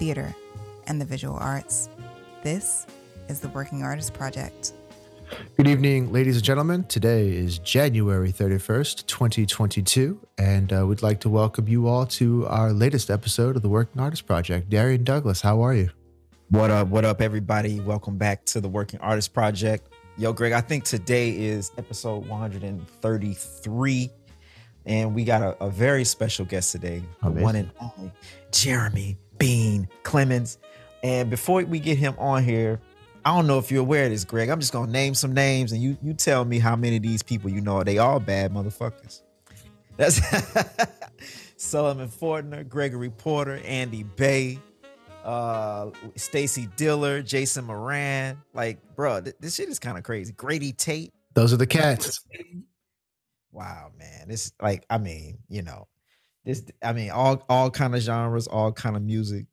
theater, and the visual arts. This is the Working Artist Project. Good evening, ladies and gentlemen. Today is January 31st, 2022, and uh, we'd like to welcome you all to our latest episode of the Working Artist Project. Darrian Douglas, how are you? What up? What up, everybody? Welcome back to the Working Artist Project. Yo, Greg, I think today is episode 133, and we got a, a very special guest today, the one and only Jeremy Bean Clemons. And before we get him on here, I don't know if you're aware of this, Greg. I'm just gonna name some names, and you you tell me how many of these people you know. They all bad motherfuckers. That's Sullivan Fortner, Gregory Porter, Andy Bey, uh Stacy Dillard, Jason Moran. Like, bro, th- this shit is kind of crazy. Grady Tate. Those are the cats. Wow, man. It's like, I mean, you know, this I mean, all all kind of genres, all kind of music.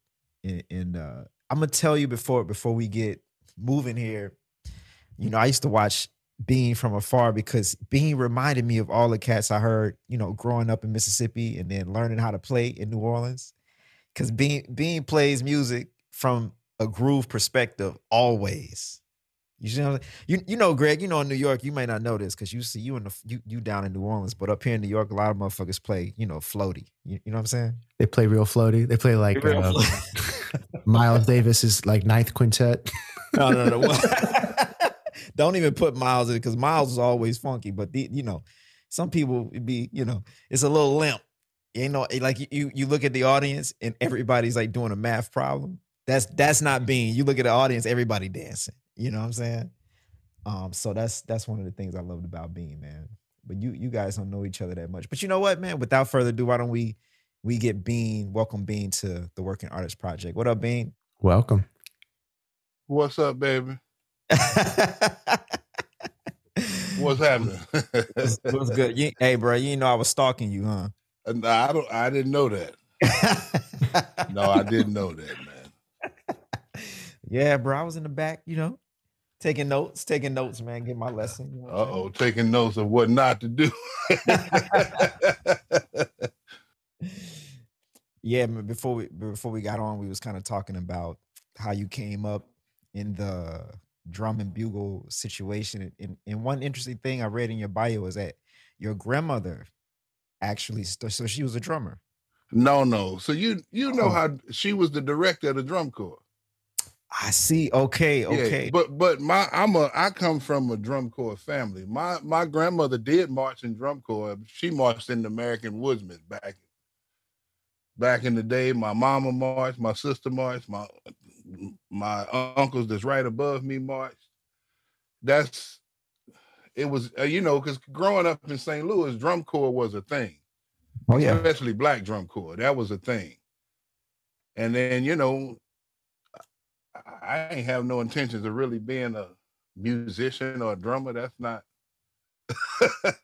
And, and uh I'm gonna tell you before before we get moving here, you know, I used to watch Bean from afar because Bean reminded me of all the cats I heard, you know, growing up in Mississippi and then learning how to play in New Orleans. Cause Bean Bean plays music from a groove perspective always. You see what I'm saying? You you know, Greg, you know in New York, you may not know this because you see you in the you you down in New Orleans, but up here in New York, a lot of motherfuckers play, you know, floaty. You, you know what I'm saying? They play real floaty. They play like Real uh, Miles Davis's like ninth quintet. No, no, no. Don't even put Miles in it because Miles is always funky. But the, you know, some people it'd be, you know, it's a little limp. You know, like you you look at the audience and everybody's like doing a math problem. That's that's not Bean. You look at the audience, everybody dancing. You know what I'm saying? Um, so that's that's one of the things I loved about Bean, man. But you you guys don't know each other that much. But you know what, man? Without further ado, why don't we we get Bean, welcome Bean to the Working Artist Project. What up, Bean? Welcome. What's up, baby? What's happening? What's, what's good? You, hey, bro, you know I was stalking you, huh? Nah, I don't. I didn't know that. No, I didn't know that, man. yeah, bro, I was in the back, you know, taking notes, taking notes, man, get my lesson. you know uh oh, taking notes of what not to do. Yeah, before we before we got on, we was kind of talking about how you came up in the drum and bugle situation. And, and one interesting thing I read in your bio is that your grandmother actually, st- so she was a drummer. no, no. So you you know Oh. how she was the director of the drum corps. I see. Okay, Yeah, okay. but but my I'm a I come from a drum corps family. My my grandmother did march in drum corps. She marched in the American Woodsmen back back in the day. My mama marched, my sister marched, my my uncles that's right above me marched. That's it was uh, you know because growing up in St. Louis, drum corps was a thing oh yeah. especially black drum corps. That was a thing. And then, you know, I ain't have no intentions of really being a musician or a drummer. That's not.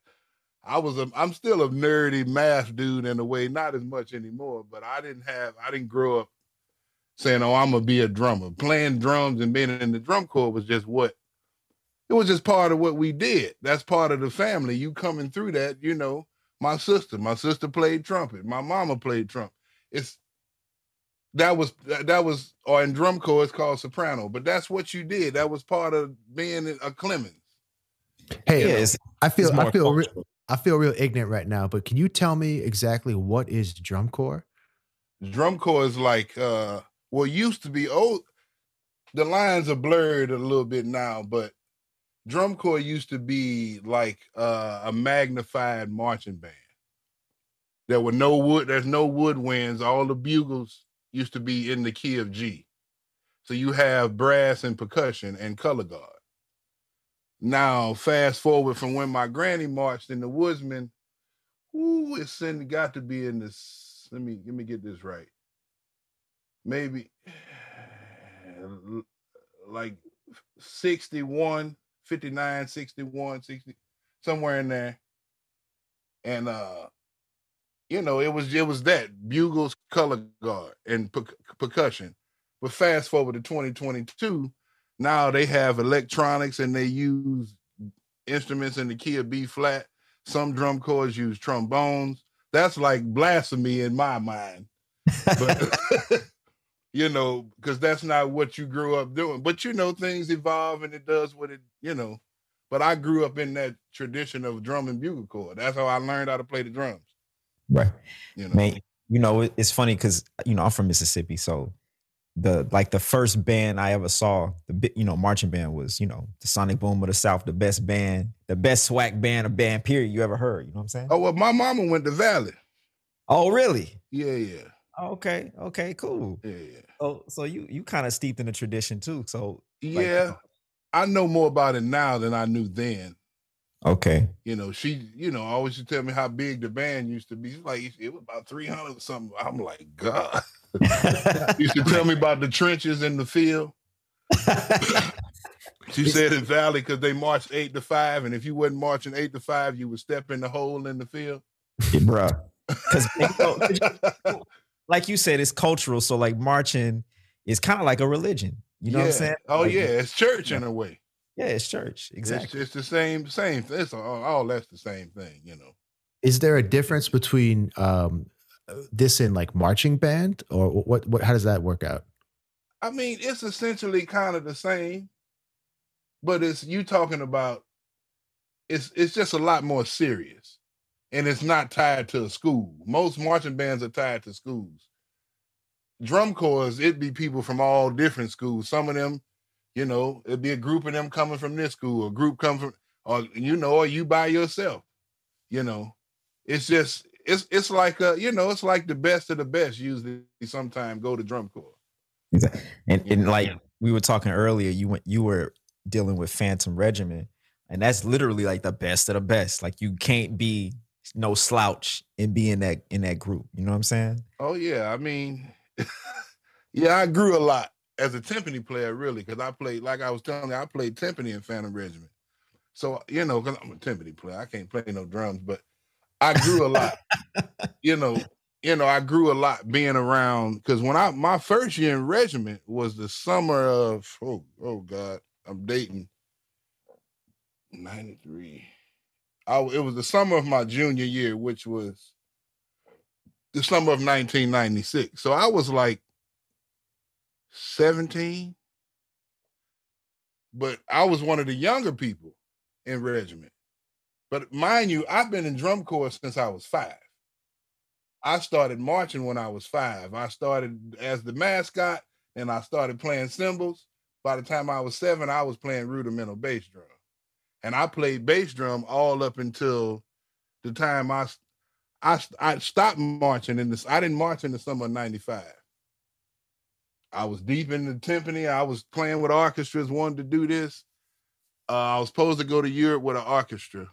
I was a, I'm still a nerdy math dude in a way, not as much anymore, but I didn't have, I didn't grow up saying, oh, I'm gonna be a drummer. Playing drums and being in the drum corps was just what, it was just part of what we did. That's part of the family. You coming through that, you know, my sister. My sister played trumpet. My mama played trumpet. It's that was that, that was or in drum corps it's called soprano, but that's what you did. That was part of being a Clemons. Hey, yeah, it's, I feel I feel re- I feel real ignorant right now, but can you tell me exactly what is drum corps? Drum corps is like uh well used to be old the lines are blurred a little bit now, but drum corps used to be like uh, a magnified marching band. There were no wood, there's no woodwinds. All the bugles used to be in the key of G. So you have brass and percussion and color guard. Now, fast forward from when my granny marched in the Woodsman, ooh, it's in, got to be in this. Let me let me get this right. maybe like 61, 59, 61, 60, somewhere in there. And uh you know, it was it was that bugles, color guard, and per- percussion. But fast forward to 2022, now they have electronics and they use instruments in the key of B flat. Some drum corps use trombones. That's like blasphemy in my mind. But you know, because that's not what you grew up doing. But you know, things evolve and it does what it, you know. But I grew up in that tradition of drum and bugle corps. That's how I learned how to play the drums. Right. You know, Man, you know, it- it's funny because you know I'm from Mississippi, so the like the first band I ever saw, the you know marching band was you know the Sonic Boom of the South, the best band, the best swag band, a band period you ever heard. You know what I'm saying? oh well, my mama went to Valley. Oh, really? Yeah, yeah, okay, okay, cool. yeah, yeah. Oh, so you you kind of steeped in the tradition too. So like, Yeah, I know more about it now than I knew then. Okay, You know, she, you know, always used to tell me how big the band used to be. She's like, it was about 300 or something. I'm like, God. used to tell me about the trenches in the field. She said in Valley because they marched eight to five, and if you wasn't marching eight to five, you would step in the hole in the field. yeah, bruh. Because like you said, it's cultural. So like marching is kind of like a religion. You know yeah. what I'm saying? Oh Like, yeah, it's church yeah. in a way. Yeah, it's church. Exactly. it's the same, same. It's all, all that's the same thing, you know. Is there a difference between um, uh, this and like marching band, or what? What? How does that work out? I mean, it's essentially kind of the same, but it's you talking about. It's it's just a lot more serious, and it's not tied to a school. Most marching bands are tied to schools. Drum corps, it'd be people from all different schools. Some of them, you know, it'd be a group of them coming from this school, a group come from, or you know, or you by yourself. You know, it's just it's it's like a you know, it's like the best of the best. Usually, sometime go to drum corps. Exactly. And and like we were talking earlier, you went you were dealing with Phantom Regiment, and that's literally like the best of the best. Like you can't be no slouch and be in that in that group. You know what I'm saying? Oh yeah, I mean, yeah, I grew a lot as a timpani player, really, because I played, like I was telling you, I played timpani in Phantom Regiment. So you know, because I'm a timpani player, I can't play no drums, but I grew a lot. you know, you know, I grew a lot being around because when I my first year in regiment was the summer of oh oh god, I'm dating ninety three. I it was the summer of my junior year, which was the summer of 1996. So I was like 17, but I was one of the younger people in regiment. But mind you, I've been in drum corps since I was five. I started marching when I was five. I started as the mascot and I started playing cymbals. By the time I was seven, I was playing rudimental bass drum. And I played bass drum all up until the time I I I stopped marching in this. I didn't march in the summer of '95. I was deep in the timpani. I was playing with orchestras, wanted to do this. Uh, I was supposed to go to Europe with an orchestra,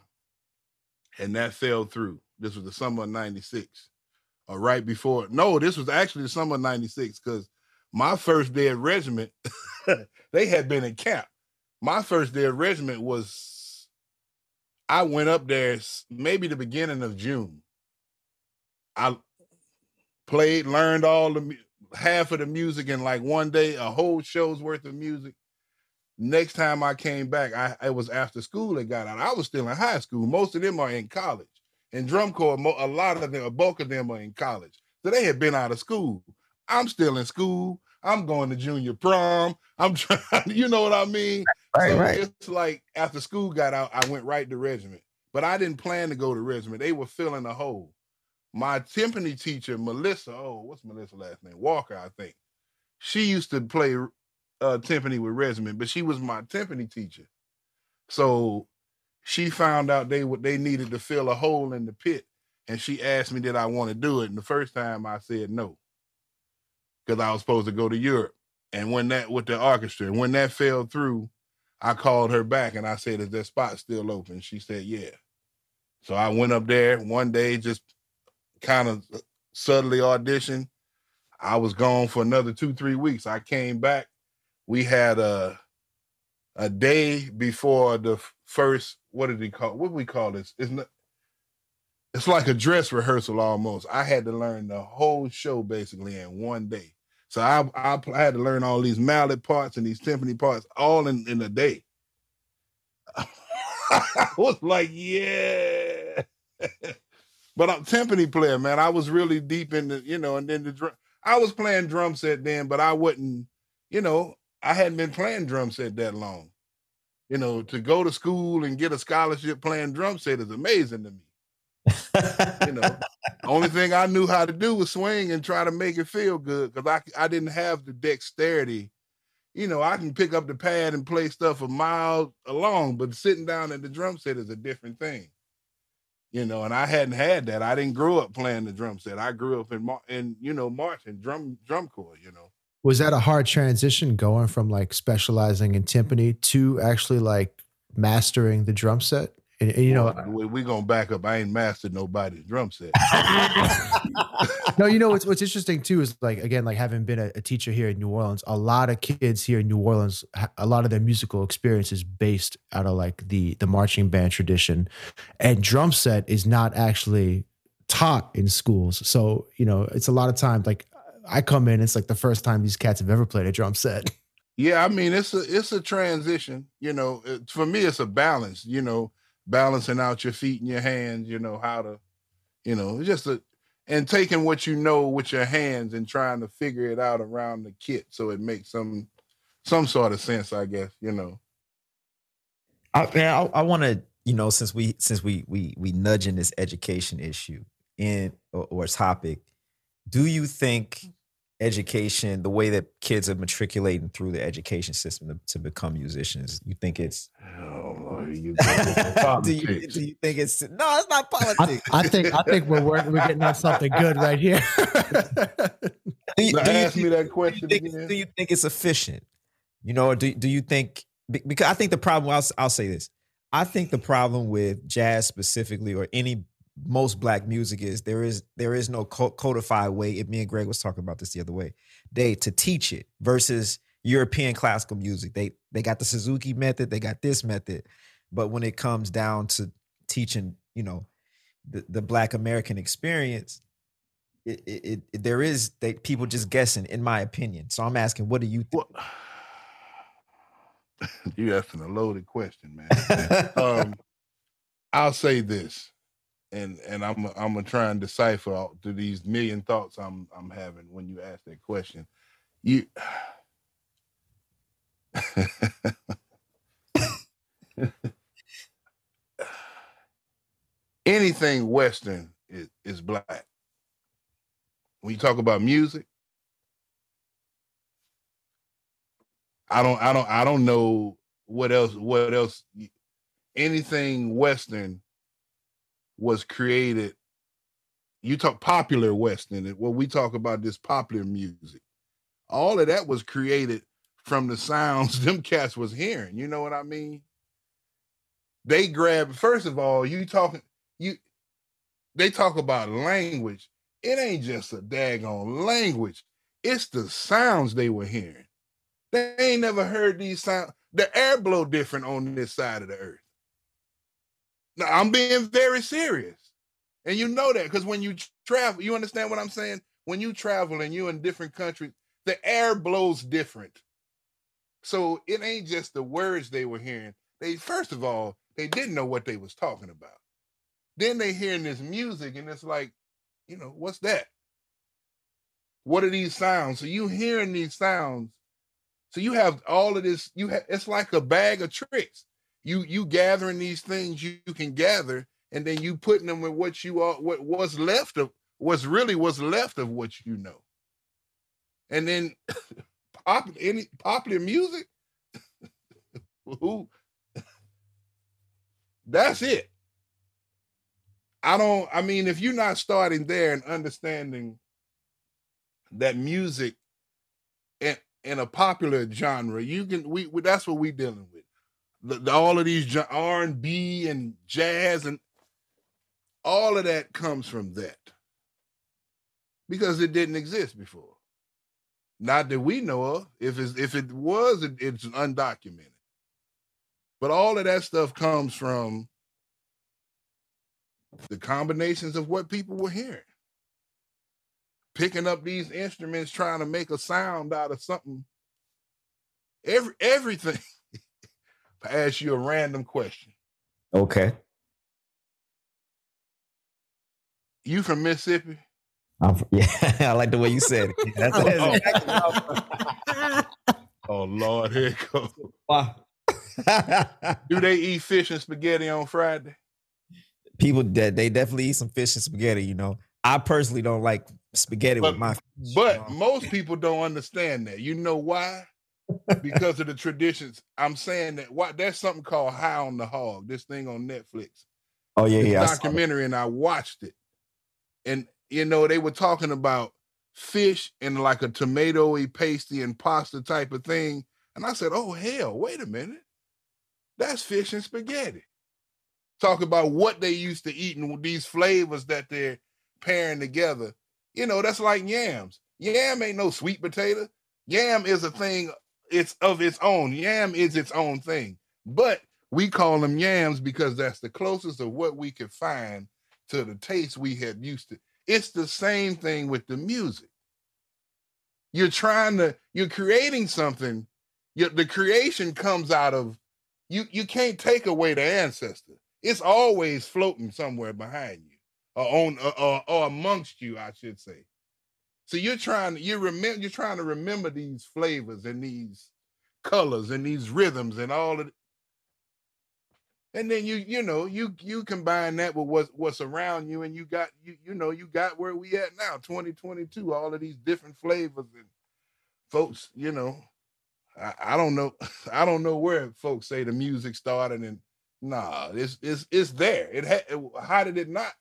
and that fell through. This was the summer of '96, or right before. No, this was actually the summer of '96 because my first day at regiment, they had been in camp. My first day at regiment was, I went up there maybe the beginning of June. I played, learned all the half of the music in like one day, a whole show's worth of music. Next time I came back, I it was after school that got out. I was still in high school. Most of them are in college. In drum corps, a lot of them, a bulk of them are in college. So they had been out of school. I'm still in school. I'm going to junior prom. I'm trying, you know what I mean? Right, so right. It's like after school got out, I went right to regiment. But I didn't plan to go to regiment. They were filling a hole. My timpani teacher, Melissa, oh, what's Melissa's last name? Walker, I think. She used to play uh, timpani with regiment, but she was my timpani teacher. So she found out they would they needed to fill a hole in the pit, and she asked me did I want to do it. And the first time I said no, because I was supposed to go to Europe. And when that with the orchestra, and when that fell through, I called her back and I said, "Is that spot still open?" She said, "Yeah." So I went up there one day, just kind of subtly auditioned. I was gone for another two, three weeks. I came back. We had a a day before the first. What did he call? What we call this? It's not. It's like a dress rehearsal almost. I had to learn the whole show basically in one day. So I I, I had to learn all these mallet parts and these timpani parts all in in a day. I was like, yeah. but I'm timpani player, man. I was really deep in the, you know, and then the drum. I was playing drum set then, but I wouldn't, you know, I hadn't been playing drum set that long. You know, to go to school and get a scholarship playing drum set is amazing to me. you know, only thing I knew how to do was swing and try to make it feel good because I I didn't have the dexterity. You know, I can pick up the pad and play stuff a mile along, but sitting down at the drum set is a different thing you know, and I hadn't had that. I didn't grow up playing the drum set. I grew up in in you know marching drum drum corps. You know, was that a hard transition going from like specializing in timpani to actually like mastering the drum set? And, and you know, we, we gonna back up. I ain't mastered nobody's drum set. no, you know what's what's interesting too is like again, like having been a, a, teacher here in New Orleans, a lot of kids here in New Orleans, a lot of their musical experience is based out of like the the marching band tradition, and drum set is not actually taught in schools. So you know, it's a lot of times like I come in, it's like the first time these cats have ever played a drum set. Yeah, I mean it's a it's a transition. You know, it, for me it's a balance. You know balancing out your feet and your hands, you know, how to, you know, just a, and taking what you know with your hands and trying to figure it out around the kit so it makes some some sort of sense, I guess, you know. I I, I want to, you know, since we since we we we nudging this education issue in or, or topic, do you think education, the way that kids are matriculating through the education system to, to become musicians, you think it's oh, you do, you, do you think it's no? It's not politics. I, I think I think we're we're getting on something good right here. do you, do ask you, me that question. Do you, think, do you think it's efficient? You know, do do you think because I think the problem I'll I'll say this. I think the problem with jazz specifically or any most black music is there is there is no codified way. If me and Greg was talking about this the other way, they to teach it versus European classical music. They they got the Suzuki method, they got this method, but when it comes down to teaching, you know, the, the Black American experience, it, it, it there is they people just guessing, in my opinion. So I'm asking, what do you think? Well, you asking a loaded question, man. um, I'll say this and and I'm I'm gonna try and decipher all, through these million thoughts I'm I'm having when you ask that question. You anything Western is, is black. When you talk about music, I don't I don't I don't know what else what else anything Western was created. You talk popular Western, when we talk about this popular music, all of that was created from the sounds them cats was hearing. You know what I mean? They grab first of all, you talking you they talk about language. It ain't just a daggone language. It's the sounds they were hearing. They ain't never heard these sounds. The air blow different on this side of the earth. Now, I'm being very serious. And you know that because when you travel, you understand what I'm saying? When you travel and you're in different countries, the air blows different. So it ain't just the words they were hearing. They first of all, they didn't know what they was talking about. Then they hearing this music and it's like, you know, what's that? What are these sounds? So you hearing these sounds. So you have all of this, you have it's like a bag of tricks you you gathering these things you, you can gather and then you putting them with what you are what what's left of what's really what's left of what you know. And then pop any popular music? Who? That's it. I don't i mean if you're not starting there and understanding that music in, in a popular genre you can we, we that's what we're dealing with the, the, all of these R and B and jazz and all of that comes from that because it didn't exist before. Not that we know of. If it's if it was, it, it's undocumented. But all of that stuff comes from the combinations of what people were hearing. Picking up these instruments, trying to make a sound out of something. Every everything. I ask you a random question. Okay. You from Mississippi? I'm, fr- yeah, I like the way you said it. That's, that's Oh. exactly oh, oh, oh. oh Lord, here it goes. I'm- Do they eat fish and spaghetti on Friday? People that they definitely eat some fish and spaghetti. You know, I personally don't like spaghetti But- with my. fish, But you know? most people don't understand that. You know why? Because of the traditions. I'm saying that what there's something called High on the Hog, this thing on Netflix. oh yeah, It's yeah. a I documentary, and I watched it. And you know, they were talking about fish and like a tomatoey pasty and pasta type of thing. And I said, Oh hell, wait a minute. That's fish and spaghetti. Talk about what they used to eat and these flavors that they're pairing together. You know, that's like yams. Yam ain't no sweet potato. Yam is a thing, it's of its own. Yam is its own thing. But we call them yams because that's the closest of what we could find to the taste we had used to. It's the same thing with the music. You're trying to, you're creating something. You, the creation comes out of you. You can't take away the ancestor. It's always floating somewhere behind you, or on, or, or amongst you, I should say. So you're trying you remember you're trying to remember these flavors and these colors and these rhythms and all of and then you you know you you combine that with what's what's around you and you got you you know you got where we at now 2022 all of these different flavors and folks you know I, I don't know I don't know where folks say the music started and nah it's it's it's there. It had how did it not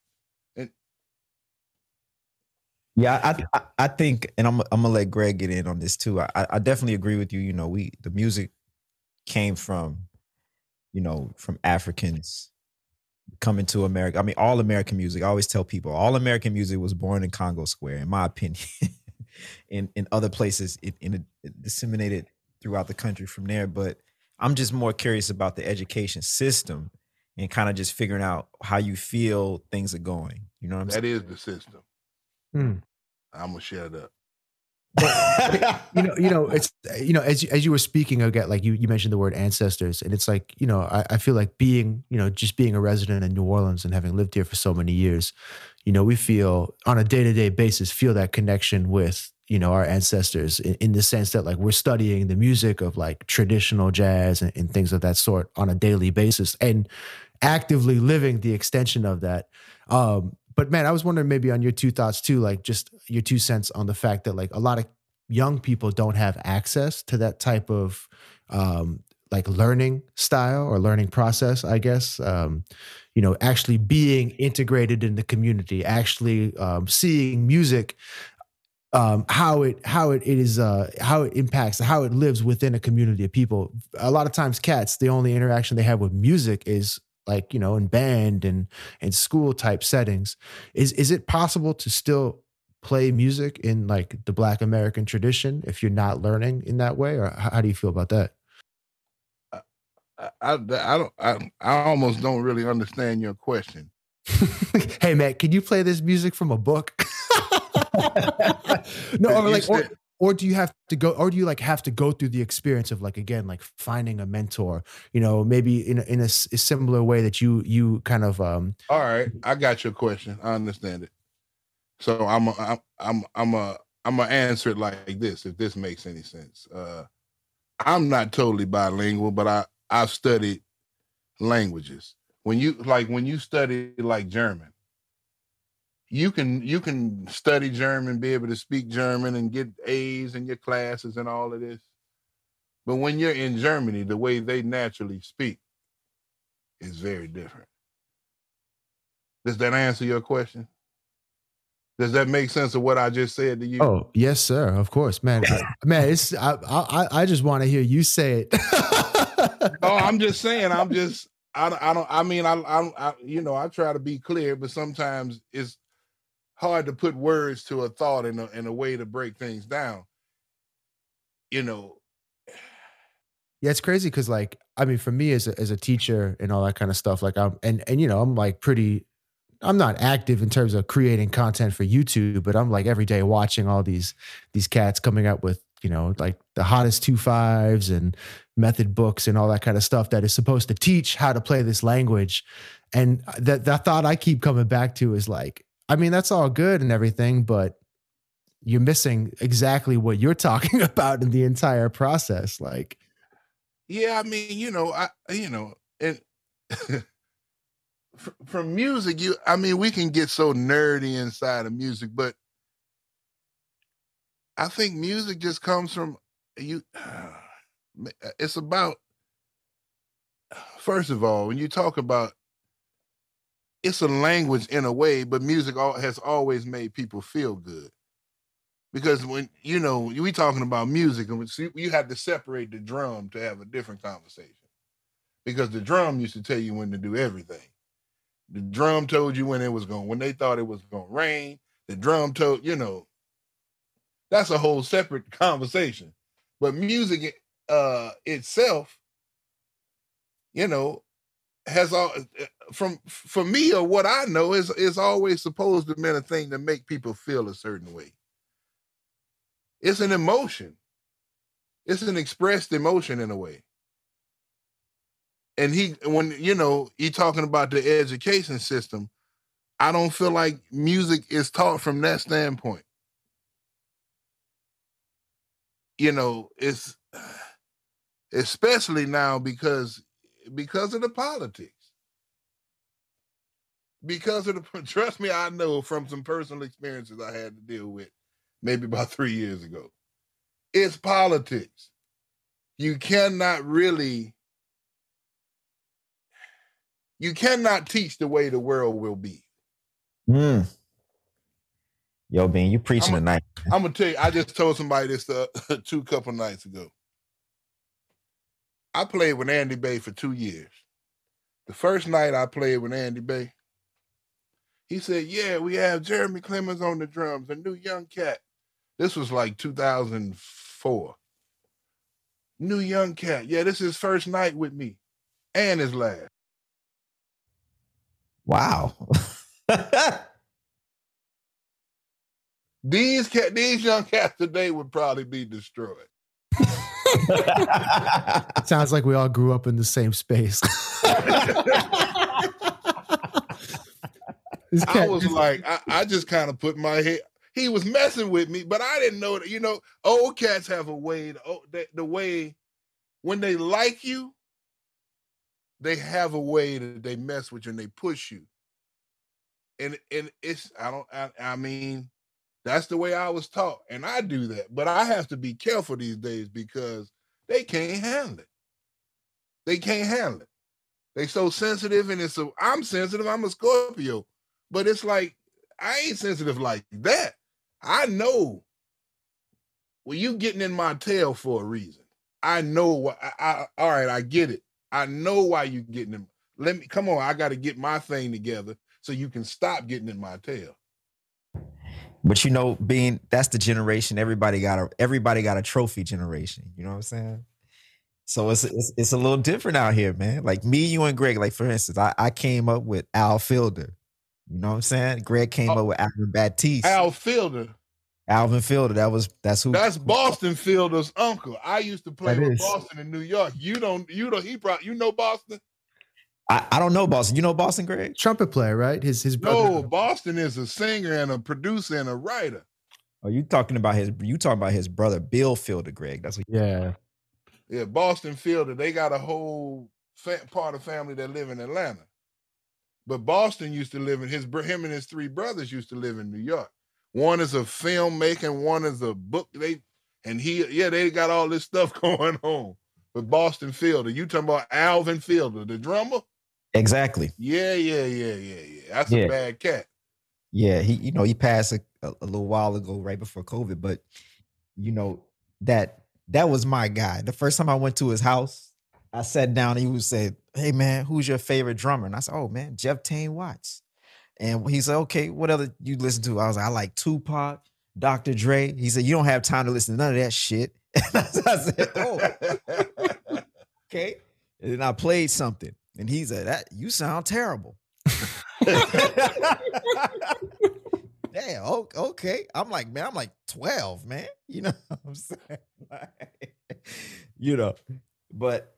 Yeah, I, I I think, and I'm I'm gonna let Greg get in on this too. I I definitely agree with you. You know, we the music came from, you know, from Africans coming to America. I mean, all American music. I always tell people, all American music was born in Congo Square, in my opinion. in in other places, it, in it disseminated throughout the country from there. But I'm just more curious about the education system and kind of just figuring out how you feel things are going. You know what I'm saying? that is the system Hmm. I'm gonna shut up you know, you know, it's you know, as you, as you were speaking, again, like you you mentioned the word ancestors, and it's like you know, I, I feel like being you know just being a resident in New Orleans and having lived here for so many years, you know, we feel on a day to day basis feel that connection with you know our ancestors in, in the sense that like we're studying the music of like traditional jazz and, and things of that sort on a daily basis and actively living the extension of that. Um, but man, I was wondering maybe on your two thoughts too, like just your two cents on the fact that like a lot of young people don't have access to that type of um, like learning style or learning process, I guess. Um, you know, actually being integrated in the community, actually um, seeing music, um, how it how it, it is uh, how it impacts, how it lives within a community of people. A lot of times, cats the only interaction they have with music is like you know in band and and school type settings. Is is it possible to still play music in like the Black American tradition if you're not learning in that way, or how, how do you feel about that? I, I, I don't I, I almost don't really understand your question hey Matt, can you play this music from a book? no, or You like, or, said- or do you have to go, or do you like have to go through the experience of like again, like finding a mentor? You know, maybe in a, in a, a similar way that you you kind of um All right, I got your question. I understand it. So I'm a, I'm I'm I'm a I'm gonna answer it like this, if this makes any sense. Uh, I'm not totally bilingual, but I I've studied languages. When you like when you study like German, you can you can study German, be able to speak German, and get A's in your classes and all of this. But when you're in Germany, the way they naturally speak is very different. Does that answer your question? Does that make sense of what I just said to you? Oh yes, sir. Of course, man. Man, it's I I, I just want to hear you say it. Oh, I'm just saying. I'm just. I don't. I don't. I mean, I, I. I. You know, I try to be clear, but sometimes it's hard to put words to a thought in a a way to break things down. you know, Yeah, it's crazy because like I mean, for me as a, as a teacher and all that kind of stuff, like I'm and and you know I'm like pretty. I'm not active in terms of creating content for YouTube, but I'm like every day watching all these these cats coming up with you know like the hottest two fives and method books and all that kind of stuff that is supposed to teach how to play this language. And uh, that that thought I keep coming back to is like, I mean, that's all good and everything, but you're missing exactly what you're talking about in the entire process. Like, yeah, I mean, you know, I you know, and from music, you I mean, we can get so nerdy inside of music, but I think music just comes from you. It's about first of all, when you talk about it's a language in a way, but music al- has always made people feel good. Because when you know we talking about music, and you have to separate the drum to have a different conversation. Because the drum used to tell you when to do everything. The drum told you when it was going, when they thought it was going to rain. The drum told, you know, that's a whole separate conversation. But music uh itself, you know, has all from for me or what I know is is always supposed to mean a thing to make people feel a certain way. It's an emotion. It's an expressed emotion in a way. And he when you know, he talking about the education system, I don't feel like music is taught from that standpoint. You know, it's especially now because because of the politics. Because of the trust me, I know from some personal experiences I had to deal with maybe about three years ago. It's politics. You cannot really you cannot teach the way the world will be. Mm. Yo, Bean, you preaching I'm a- tonight. I'm gonna tell you, I just told somebody this uh, two couple nights ago. I played with Andy Bey for two years. The first night I played with Andy Bey, he said, Yeah, we have Jeremy Clemons on the drums, a new young cat. This was like 2004. New young cat. Yeah, this is his first night with me and his last. Wow. These cat, these young cats today would probably be destroyed. sounds like we all grew up in the same space. This I cat- was like, I, I just kind of put my head. He was messing with me, but I didn't know that. You know, old cats have a way. To, oh, the, the way when they like you, they have a way that they mess with you and they push you. And and it's I don't I, I mean that's the way I was taught, and I do that. But I have to be careful these days because they can't handle it. They can't handle it. They so sensitive, and it's so I'm sensitive. I'm a Scorpio, but it's like I ain't sensitive like that. I know. Well, you getting in my tail for a reason. I know what. I, I, all right, I get it. I know why you getting in. Let me come on. I got to get my thing together so you can stop getting in my tail. but you know, being that's the generation everybody got a everybody got a trophy generation. You know what I'm saying? So it's it's, it's a little different out here, man. Like me, you and Greg. Like for instance, I, I came up with Al Fielder. You know what I'm saying? Greg came Oh. up with Alvin Baptiste. Al Fielder. Alvin Fielder. That was that's who. That's Boston Fielder's uncle. I used to play That with is. Boston in New York. You don't. You don't. He brought. You know Boston? I, I don't know Boston. You know Boston, Greg? trumpet player, right? His his brother. No, Boston is a singer and a producer and a writer. Oh, you talking about his? You talking about his brother Bill Fielder, Greg? That's what. Yeah. Yeah, Boston Fielder. They got a whole fa- part of family that live in Atlanta. But Boston used to live in his him and his three brothers used to live in New York. One is a filmmaker, one is a book. They and he yeah they got all this stuff going on. But Boston Fielder, you talking about Alvin Fielder, the drummer? Exactly. Yeah, yeah, yeah, yeah, yeah. That's Yeah. a bad cat. Yeah, he you know he passed a, a, a little while ago, right before COVID. But you know that that was my guy. The first time I went to his house, I sat down he would said, "Hey man, who's your favorite drummer?" And I said, "Oh man, Jeff Tain Watts." And he said, "Okay, what other you listen to?" I was like, "I like Tupac, Dr. Dre." He said, "You don't have time to listen to none of that shit. And I said, oh, okay. And then I played something, and he said, "That you sound terrible." Damn. Okay. I'm like, man. I'm like 12, man. You know what I'm saying? You know, but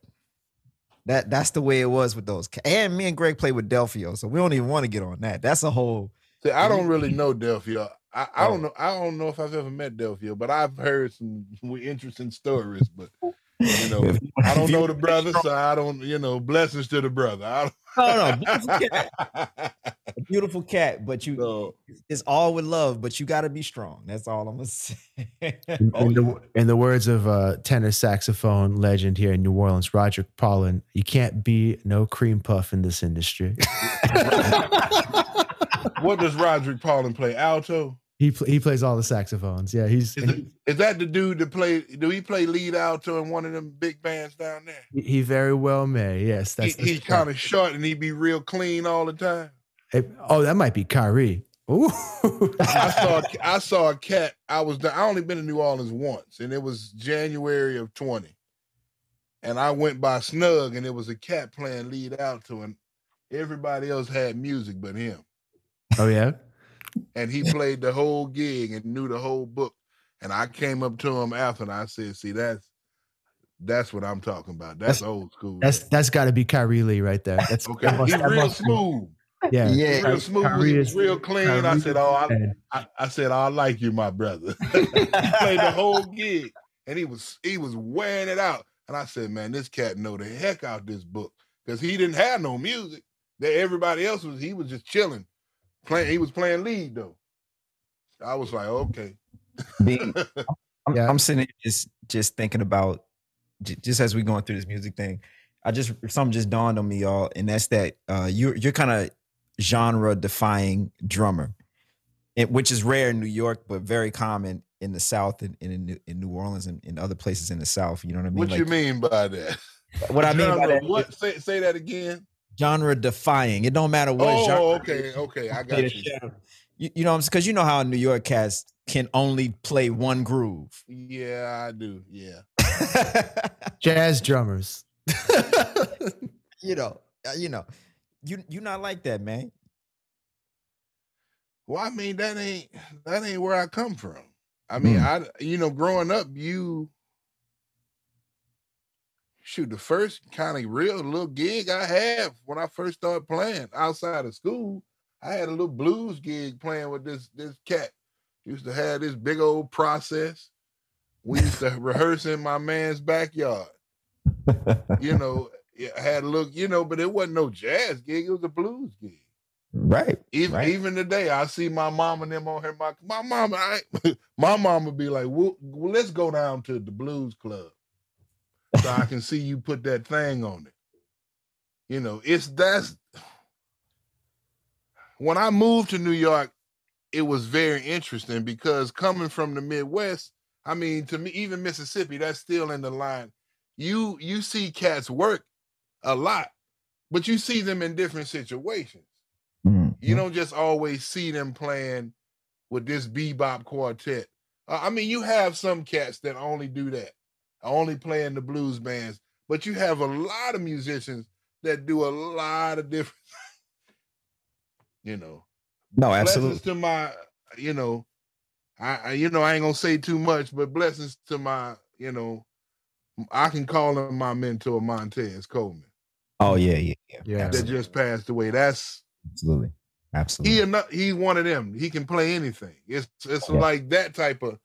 that that's the way it was with those. And me and Greg played with Delfeayo, so we don't even want to get on that. That's a whole. See, I don't really know Delfeayo. I, I don't know. I don't know if I've ever met Delfeayo, but I've heard some interesting stories. But you know, I don't know the brother, so I don't. You know, blessings to the brother. I No, no, beautiful don't, cat, a beautiful cat, but you So, it's all with love, but you got to be strong. That's all I'm gonna say. In, Oh, the, in the words of uh, tenor saxophone legend here in New Orleans, Roger Paulin, you can't be no cream puff in this industry. what does Roger Paulin play? Alto. He pl- he plays all the saxophones. Yeah, he's Is, it, is that the dude that play? Do he play lead alto in one of them big bands down there? he, he very well may. Yes, He, he's kind of short and he be real clean all the time. Oh, that might be Khari. Ooh. I saw I saw a cat. I was I only been to New Orleans once, and it was January of twenty. And I went by Snug, and it was a cat playing lead alto, and everybody else had music but him. oh yeah. And he played the whole gig and knew the whole book. And I came up to him after, and I said, "See, that's that's what I'm talking about. That's, That's- old school. That's that's got to be Khari Lee right there. That's okay. that must- He's real must be- smooth. Yeah, Yeah. Real smooth. Khari He's is- real clean. I said, "Oh, I, I, I said, I like you, my brother. he played the whole gig, and he was he was wearing it out. And I said, man, this cat know the heck out this book because he didn't have no music. That everybody else was, he was just chilling, playing. He was playing lead though. I was like, okay, Bean- I'm, Yeah. I'm sitting here just just thinking about just as we going through this music thing. I just something just dawned on me, y'all, and that's that uh, you're you're kind of genre defying drummer, it, which is rare in New York, but very common in the South and, and in, New- in New Orleans and in other places in the South. You know what I mean? what you mean by that? What I mean by that, what? Say say that again. Genre defying. It don't matter what Oh, genre. okay, okay, I got you. shit out- You, you know, because you know how New York cats can only play one groove. Yeah, I do. Yeah. jazz drummers. you know, uh, you know, you you not like that, man. Well, I mean, that ain't that ain't where I come from. I mean, I you know, growing up, you shoot the first kind of real little gig I had when I first started playing outside of school. I had a little blues gig playing with this this cat. Used to have this big old process. We used to rehearse in my man's backyard. You know, I had a look, you know, but it wasn't no jazz gig. It was a blues gig. Right. Even Right. even today, I see my mom and them on here. My my mama, I, my mama be like, well, well, let's go down to the blues club so I can see you put that thing on it. You know, it's that's when I moved to New York, it was very interesting because coming from the Midwest, I mean, to me, even Mississippi, that's still in the line. You you see cats work a lot, but you see them in different situations. Mm, You don't just always see them playing with this bebop quartet. Uh, I mean, you have some cats that only do that, only play in the blues bands, but you have a lot of musicians that do a lot of different. you know, No, blessings absolutely. to my, you know, I, I you know I ain't gonna say too much, but blessings to my, you know, I can call him my mentor, Montez Coleman, Oh yeah, yeah, yeah. Yeah. that just passed away. That's Absolutely. Absolutely. he enough, he one of them. He can play anything. It's it's Yeah. like that type of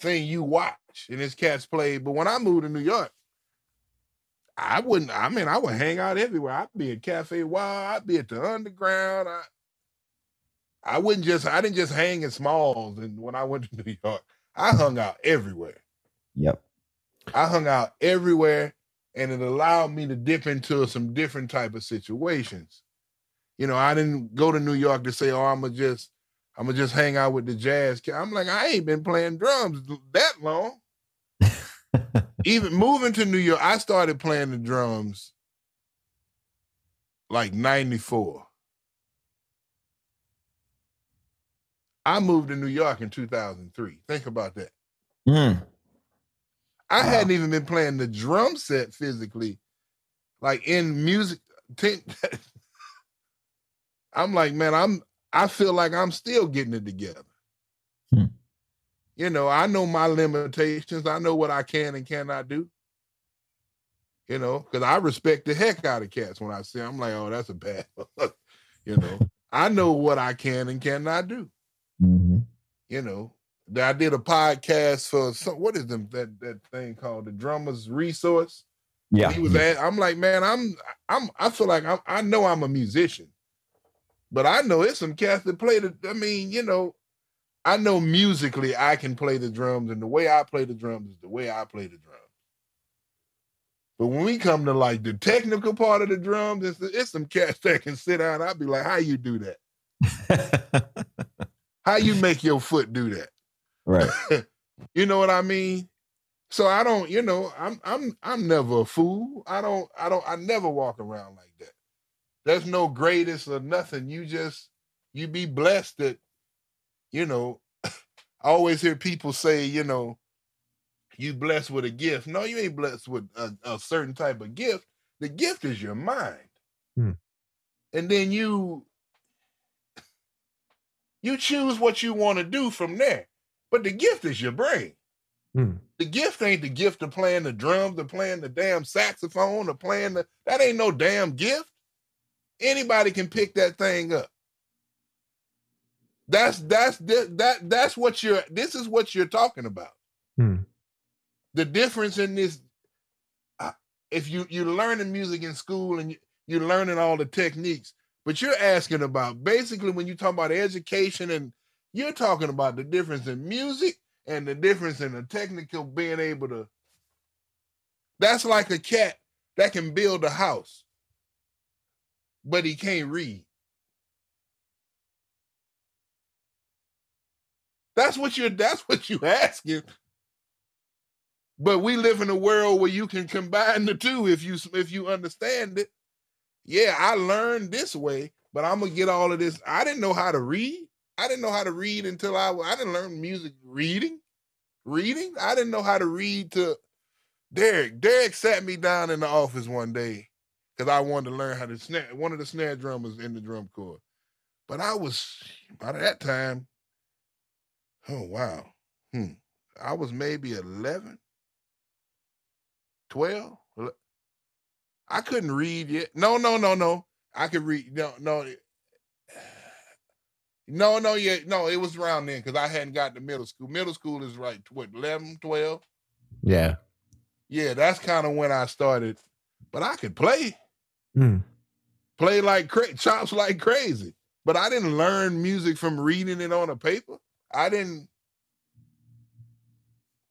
thing you watch and his cats play. But when I moved to New York, I wouldn't. I mean, I would hang out everywhere. I'd be at Cafe Wild. I'd be at the Underground. I I wouldn't just. I didn't just hang in Smalls. And when I went to New York, I hung out everywhere. Yep. I hung out everywhere, and it allowed me to dip into some different type of situations. You know, I didn't go to New York to say, "Oh, I'm gonna just, I'm gonna just hang out with the jazz." ca-" I'm like, I ain't been playing drums that long. Even moving to New York, I started playing the drums like '94. I moved to New York in 2003. Think about that. Mm. I Wow. hadn't even been playing the drum set physically, like in music. I'm like, man, I'm. I feel like I'm still getting it together. Hmm. You know, I know my limitations. I know what I can and cannot do. You know, because I respect the heck out of cats when I see. 'em. I'm like, oh, that's a bad. you know, I know what I can and cannot do Mhm. you know I did a podcast for some what is them that that thing called the drummers resource. Yeah. He was at, I'm like, man, I'm I'm I feel like I'm I know I'm a musician, but I know it's some cats that play the I mean, you know, I know musically I can play the drums, and the way I play the drums is the way I play the drums. But when we come to like the technical part of the drums, it's, it's some cats that can sit down. I'll be like, how you do that? How you make your foot do that? right. You know what I mean? So I don't, you know, I'm I'm I'm never a fool. I don't I don't I never walk around like that. There's no greatest or nothing. You just you be blessed that, you know, I always hear people say, you know, you blessed with a gift. No, you ain't blessed with a, a certain type of gift. The gift is your mind. Hmm. And then you you choose what you want to do from there. But the gift is your brain. Hmm. The gift ain't the gift of playing the drums, or playing the damn saxophone, or playing the that ain't no damn gift. Anybody can pick that thing up. That's that's that, that that's what you're this is what you're talking about. Hmm. The difference in this uh, if you you're learning music in school and you, you're learning all the techniques, but you're asking about basically when you talk about education and you're talking about the difference in music and the difference in the technical being able to that's like a cat that can build a house but he can't read that's what you're that's what you asking. But we live in a world where you can combine the two if you if you understand it. Yeah i learned this way but i'm gonna get all of this. I didn't know how to read. I didn't know how to read until i i didn't learn music reading reading. I didn't know how to read to derek. Derek sat me down in the office one day because i wanted to learn how to snare one of the snare drummers in the drum corps. But i was by that time oh wow. Hmm. I was maybe 11 12 i couldn't read yet. No no no no. I could read no no. No no yeah no it was around then because i hadn't got to middle school. Middle school is right what 11 12 Yeah. yeah that's kind of when i started. But i could play. Hmm. play like cra- chops like crazy. But i didn't learn music from reading it on a paper i didn't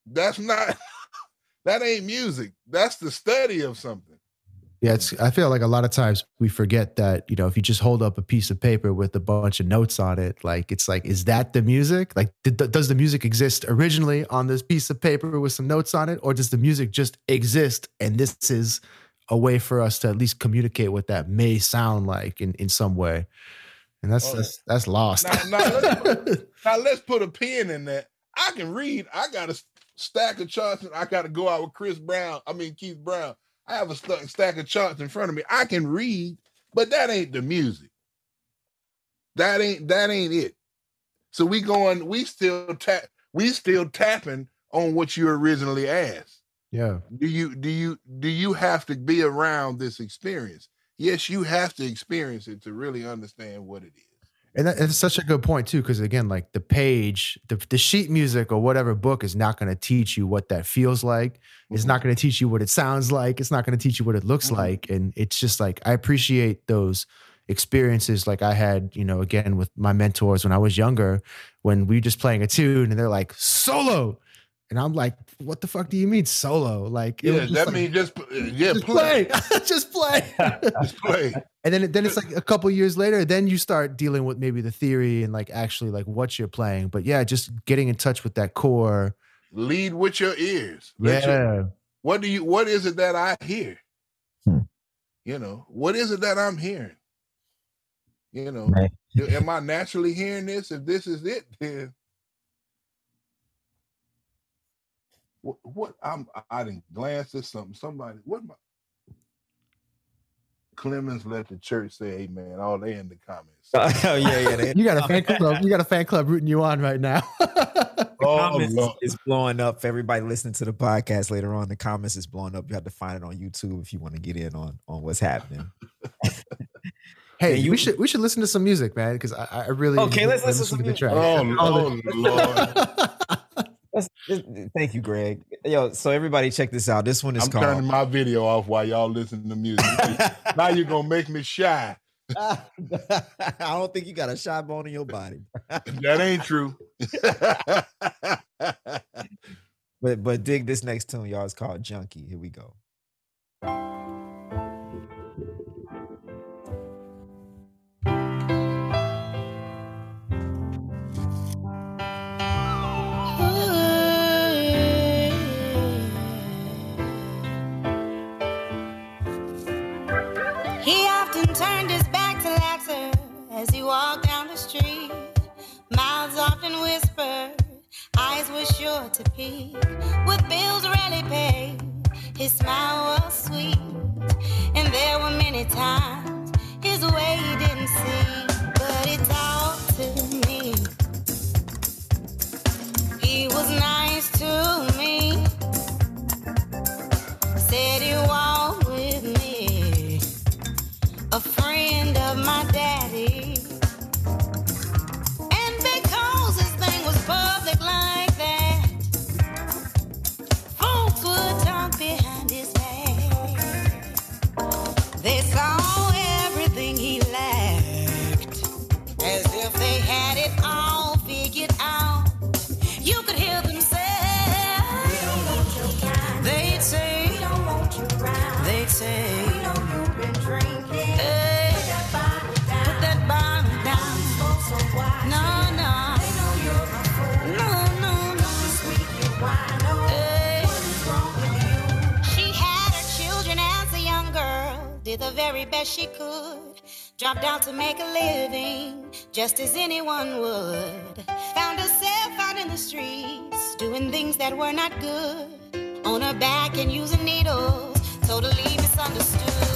that's not that ain't music that's the study of something Yeah, it's. I feel like a lot of times we forget that you know if you just hold up a piece of paper with a bunch of notes on it, like it's like, is that the music? Like, did, does the music exist originally on this piece of paper with some notes on it, or does the music just exist and this is a way for us to at least communicate what that may sound like in in some way? And that's Oh, that's, that's lost. Now- now let's now let's put a pin in that. I can read. I got a stack of charts and i got to go out with chris brown i mean keith brown. I have a st- stack of charts in front of me. I can read but that ain't the music. That ain't that ain't it. So we going we still tap we still tapping on what you originally asked. Yeah. do you do you do you have to be around this experience yes you have to experience it to really understand what it is And that, it's such a good point too, because again, like the page, the, the sheet music or whatever book is not going to teach you what that feels like. It's not going to teach you what it sounds like. It's not going to teach you what it looks Mhm. like. And it's just like I appreciate those experiences, like I had, you know, again with my mentors when I was younger, when we were just playing a tune and they're like solo, and I'm like, what the fuck do you mean solo? Like, it yeah that like, means just yeah just play play, just play. just play And then, then it's like a couple years later, then you start dealing with maybe the theory and like actually like what you're playing. But yeah, just getting in touch with that core. lead with your ears Let your- Yeah. what do you what is it that i hear Hmm. you know what is it that i'm hearing you know Right. am i naturally hearing this if this is it then what, what I'm I didn't glance at something. Somebody what my Clemons let the church say amen. All they in the comments. oh yeah, yeah. They, You got a fan club. You got a fan club rooting you on right now. Oh, comments is, Lord. is blowing up. Everybody listening to the podcast later on, the comments is blowing up. You have to find it on YouTube if you want to get in on on what's happening. hey, Yeah, you- we should we should listen to some music, man, because I, I really Okay, let's I listen to the some track. Oh, All oh Lord. Let's- thank you, Greg. Yo, so everybody check this out. This one is I'm called. turning my video off while y'all listen to music. now you're gonna make me shy. I don't think you got a shot bone in your body. That ain't true. But but dig this next tune, y'all. It's called Junkie. Here we go. Were sure to peek. With bills rarely paid, his smile was sweet. And there were many times his way didn't see, but he talked to me. He was nice to me. Said he walked with me a friend of my daddy. Best she could. Dropped out to make a living, just as anyone would. Found herself out in the streets, doing things that were not good. On her back and using needles, totally misunderstood.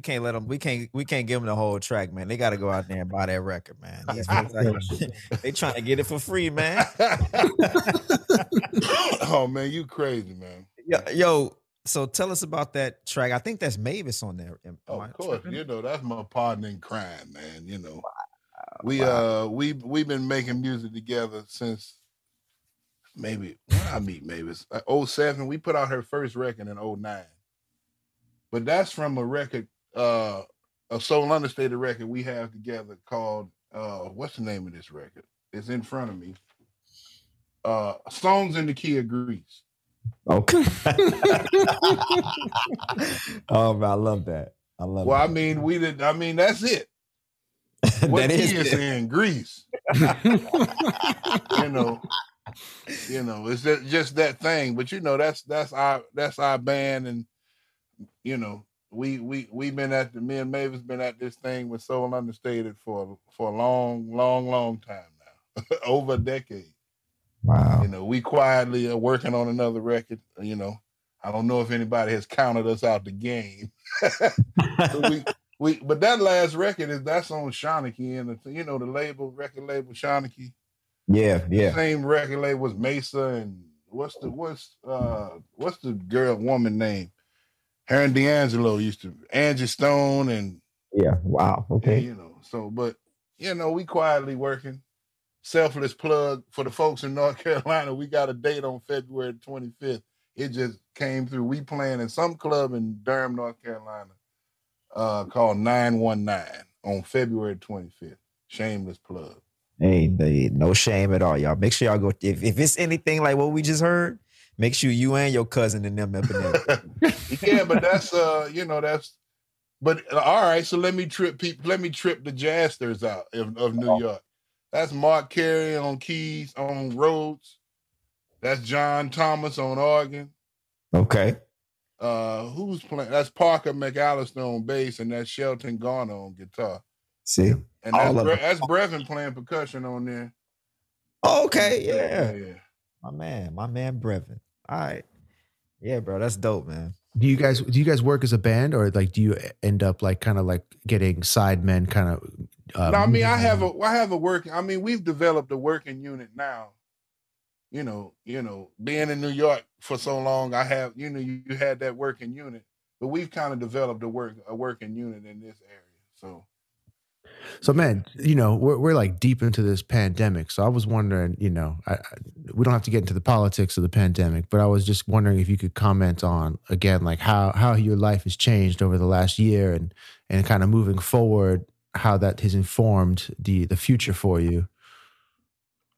We can't let them. We can't. We can't give them the whole track, man. They got to go out there and buy that record, man. These folks out here, they trying to get it for free, man. oh man, you crazy, man. Yo, yo, so tell us about that track. I think that's Mavis on there. Am- am I Of course, tripping? you know that's my partner in crime, man. You know, we uh we we've been making music together since maybe when I meet Mavis uh, 07. We put out her first record in 09. but that's from a record, uh a soul understated record we have together called uh what's the name of this record? It's in front of me. Uh Songs in the Key of Grease. Okay. oh, man, I love that. I love. Well, I mean, we did. I mean, that's it. What that key is in Grease? you know, you know, it's just, just that thing. But you know, that's that's our that's our band, and you know, we we we've been at the me and Mavis been at this thing with Soul Understated for for a long, long, long time now, over a decade. Wow. You know, we quietly are working on another record. You know, I don't know if anybody has counted us out the game. But we we but that last record is that's on Shanachie and the, you know the label record label Shanachie. Yeah, yeah. Same record label was Maysa and what's the what's uh what's the girl woman name? Her and D'Angelo used to Angie Stone and Yeah. Wow. yeah, Okay. you know so but you know we quietly working. Selfless plug for the folks in North Carolina. We got a date on February 25th it just came through. We playing in some club in Durham, North Carolina, uh, called 919 on February 25th. Shameless plug. Hey, no shame at all, y'all. Make sure y'all go. If, if it's anything like what we just heard, make sure you and your cousin and them up in there. yeah, but that's uh, you know, that's but uh, all right. So let me trip people. Let me trip the jazzers out of, of New York. That's Marc Cary on keys on Rhodes. That's John Thomas on organ. Okay. Uh, who's playing? That's Parker McAllister on bass, and that's Shelton Garner on guitar. See, And that's, Bre- that's Brevin playing percussion on there. Oh, okay, yeah. yeah. My man, my man Brevin. All right. Yeah, bro. That's dope, man. Do you guys do you guys work as a band or like do you end up like kind of like getting sidemen kind of? Uh, no, I mean, I have a, I have a working. I mean, we've developed a working unit now. You know, you know, being in New York for so long, I have, you know, you, you had that working unit, but we've kind of developed a work a working unit in this area. So So man, you know, we're we're like deep into this pandemic. So I was wondering, you know, I, I, we don't have to get into the politics of the pandemic, but I was just wondering if you could comment on again, like how how your life has changed over the last year and and kind of moving forward, how that has informed the the future for you.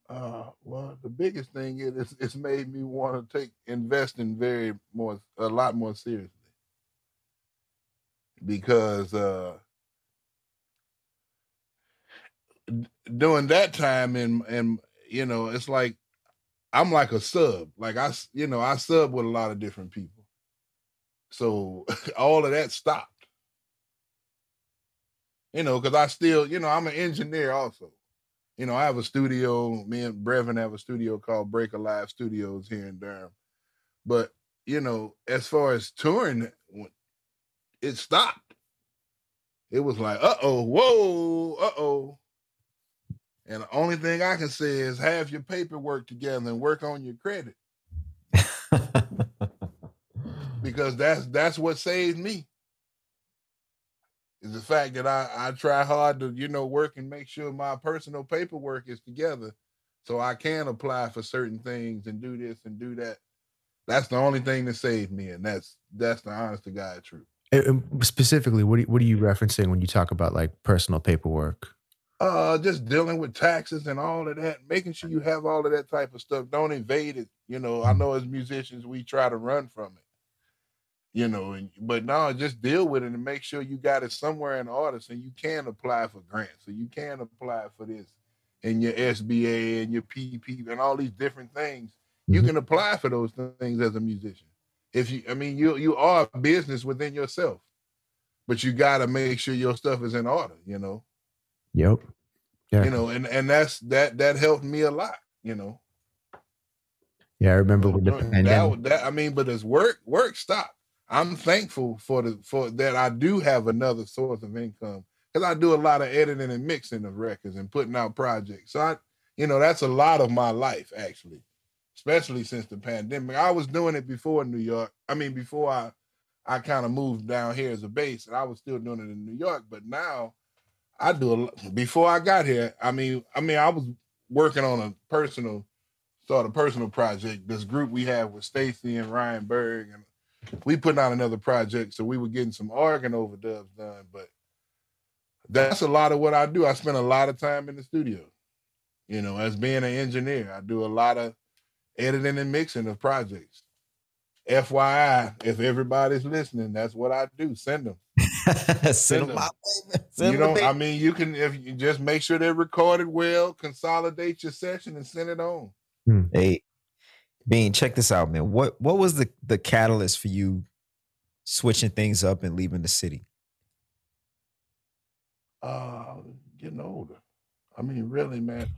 Uh, well, the biggest thing is it's, it's made me want to take investing very more a lot more seriously because uh, during that time and and you know it's like I'm like a sub like i you know I sub with a lot of different people so all of that stopped you know because I still you know I'm an engineer also you know, I have a studio. Me and Brevin have a studio called Break Alive Studios here in Durham. But you know, as far as touring, it stopped. It was like, uh oh, whoa, uh oh. And the only thing I can say is have your paperwork together and work on your credit because that's that's what saved me. Is the fact that I I try hard to you know work and make sure my personal paperwork is together, so I can apply for certain things and do this and do that. That's the only thing that saved me, and that's that's the honest to God truth. And- specifically, what are, what are you referencing when you talk about like personal paperwork? Uh, just dealing with taxes and all of that, making sure you have all of that type of stuff. Don't invade it. You know, I know as musicians we try to run from it. You know, and but no, just deal with it and make sure you got it somewhere in order so you can apply for grants, so you can apply for this and your SBA and your PP and all these different things. You Mhm. can apply for those things as a musician. If you, I mean, you you are a business within yourself, but you got to make sure your stuff is in order. You know Yep. Yeah. you know and and that's that that helped me a lot you know Yeah, I remember with the pandemic. that, that i mean but as work work stopped i'm thankful for the for that i do have another source of income because i do a lot of editing and mixing of records and putting out projects so i you know that's a lot of my life actually especially since the pandemic i was doing it before new york i mean before i i kind of moved down here as a base and i was still doing it in new york but now I do a lot before I got here. I mean, I mean, I was working on a personal sort of personal project. This group we have with Stacy and Ryan Berg, and we putting out another project, so we were getting some organ overdubs done. But that's a lot of what I do. I spend a lot of time in the studio. You know, as being an engineer, I do a lot of editing and mixing of projects. FYI, if everybody's listening, that's what I do. Send them. Send them them. my way. Send you know, I mean, you can if you just make sure they're recorded well, consolidate your session, and send it on. Hey, Bean, check this out, man. What what was the the catalyst for you switching things up and leaving the city? Uh, getting older. I mean, really, man.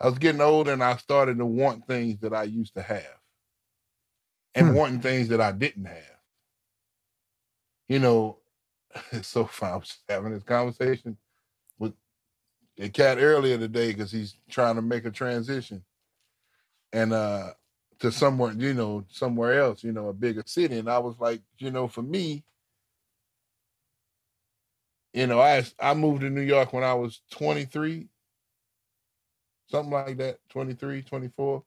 I was getting older, and I started to want things that I used to have, and Hmm. wanting things that I didn't have. You know, it's so fun. I was having this conversation with a cat earlier today because he's trying to make a transition, and uh, to somewhere, you know, somewhere else, you know, a bigger city. And I was like, you know, for me, you know, I I moved to New York when I was 23, something like that, 23, 24.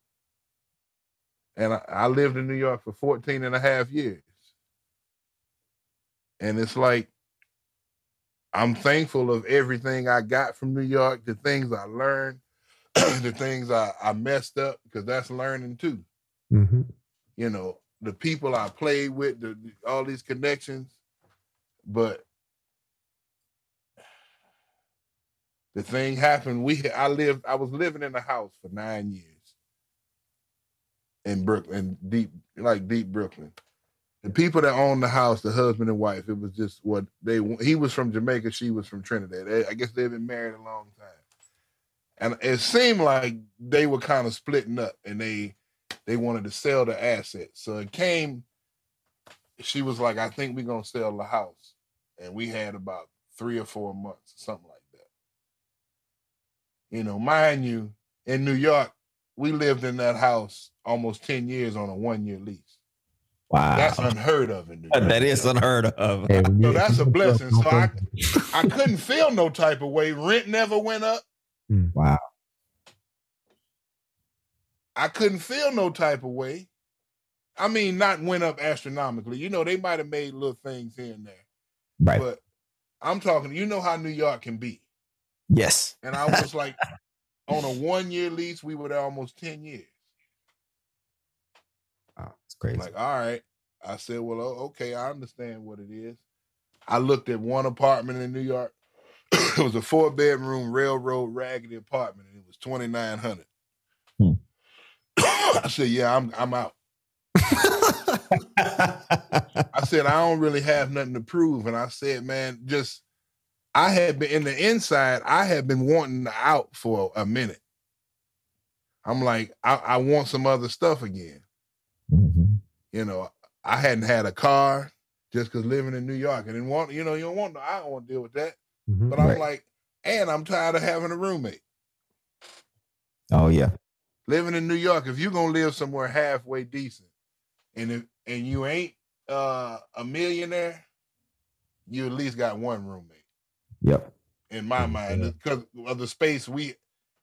And I, I lived in New York for 14 and a half years. And it's like, I'm thankful of everything I got from New York, the things I learned, the things I, I messed up, because that's learning too. hmm You know, the people I played with, the, the- all these connections. But the thing happened. We I lived, I was living in a house for nine years in Brooklyn, deep, like deep Brooklyn. The people that owned the house, the husband and wife, it was just what they. He was from Jamaica, she was from Trinidad. I guess they've been married a long time, and it seemed like they were kind of splitting up, and they they wanted to sell the assets. So it came. She was like, "I think we're gonna sell the house," and we had about three or four months, something like that. You know, mind you, in New York, we lived in that house almost 10 years on a one year lease. Wow. That's unheard of in New that is unheard of. So that's a blessing. So I- I couldn't feel no type of way. Rent never went up. Wow. I couldn't feel no type of way. I mean, not went up astronomically. You know, they might have made little things here and there. Right. But I'm talking, you know how New York can be. yes. And I was like, on a one year lease, we were there almost 10 years. Wow. It's crazy. Like, all right. I said, well, okay, I understand what it is. I looked at one apartment in New York. it was a four bedroom railroad raggedy apartment, and it was twenty nine hundred. Hmm. I said, yeah, I'm I'm out. I said, I don't really have nothing to prove. And I said, man, just I had been in the inside, I had been wanting out for a minute. I'm like, I, I want some other stuff again. You know, I hadn't had a car just because living in New York. I didn't want, you know, you don't want I don't want to deal with that. Mhm. But I'm Right. like, and I'm tired of having a roommate. Oh yeah. Living in New York, if you're gonna live somewhere halfway decent, and if and you ain't uh a millionaire, you at least got one roommate. Yep. in my mind yeah. because of the space we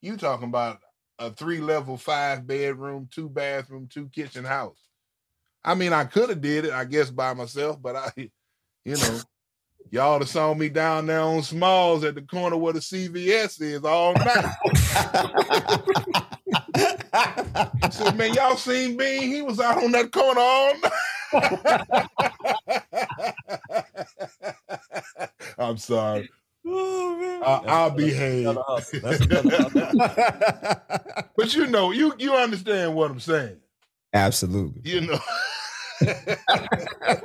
you talking about a three level five bedroom two bathroom two kitchen house i mean i could have did it i guess by myself but i you know y'all have saw me down there on smalls at the corner where the cvs is all night I said man y'all seen bean he was out on that corner all night i'm sorry oh man. I- I'll behave. But you know, you you understand what I'm saying. Absolutely. You know.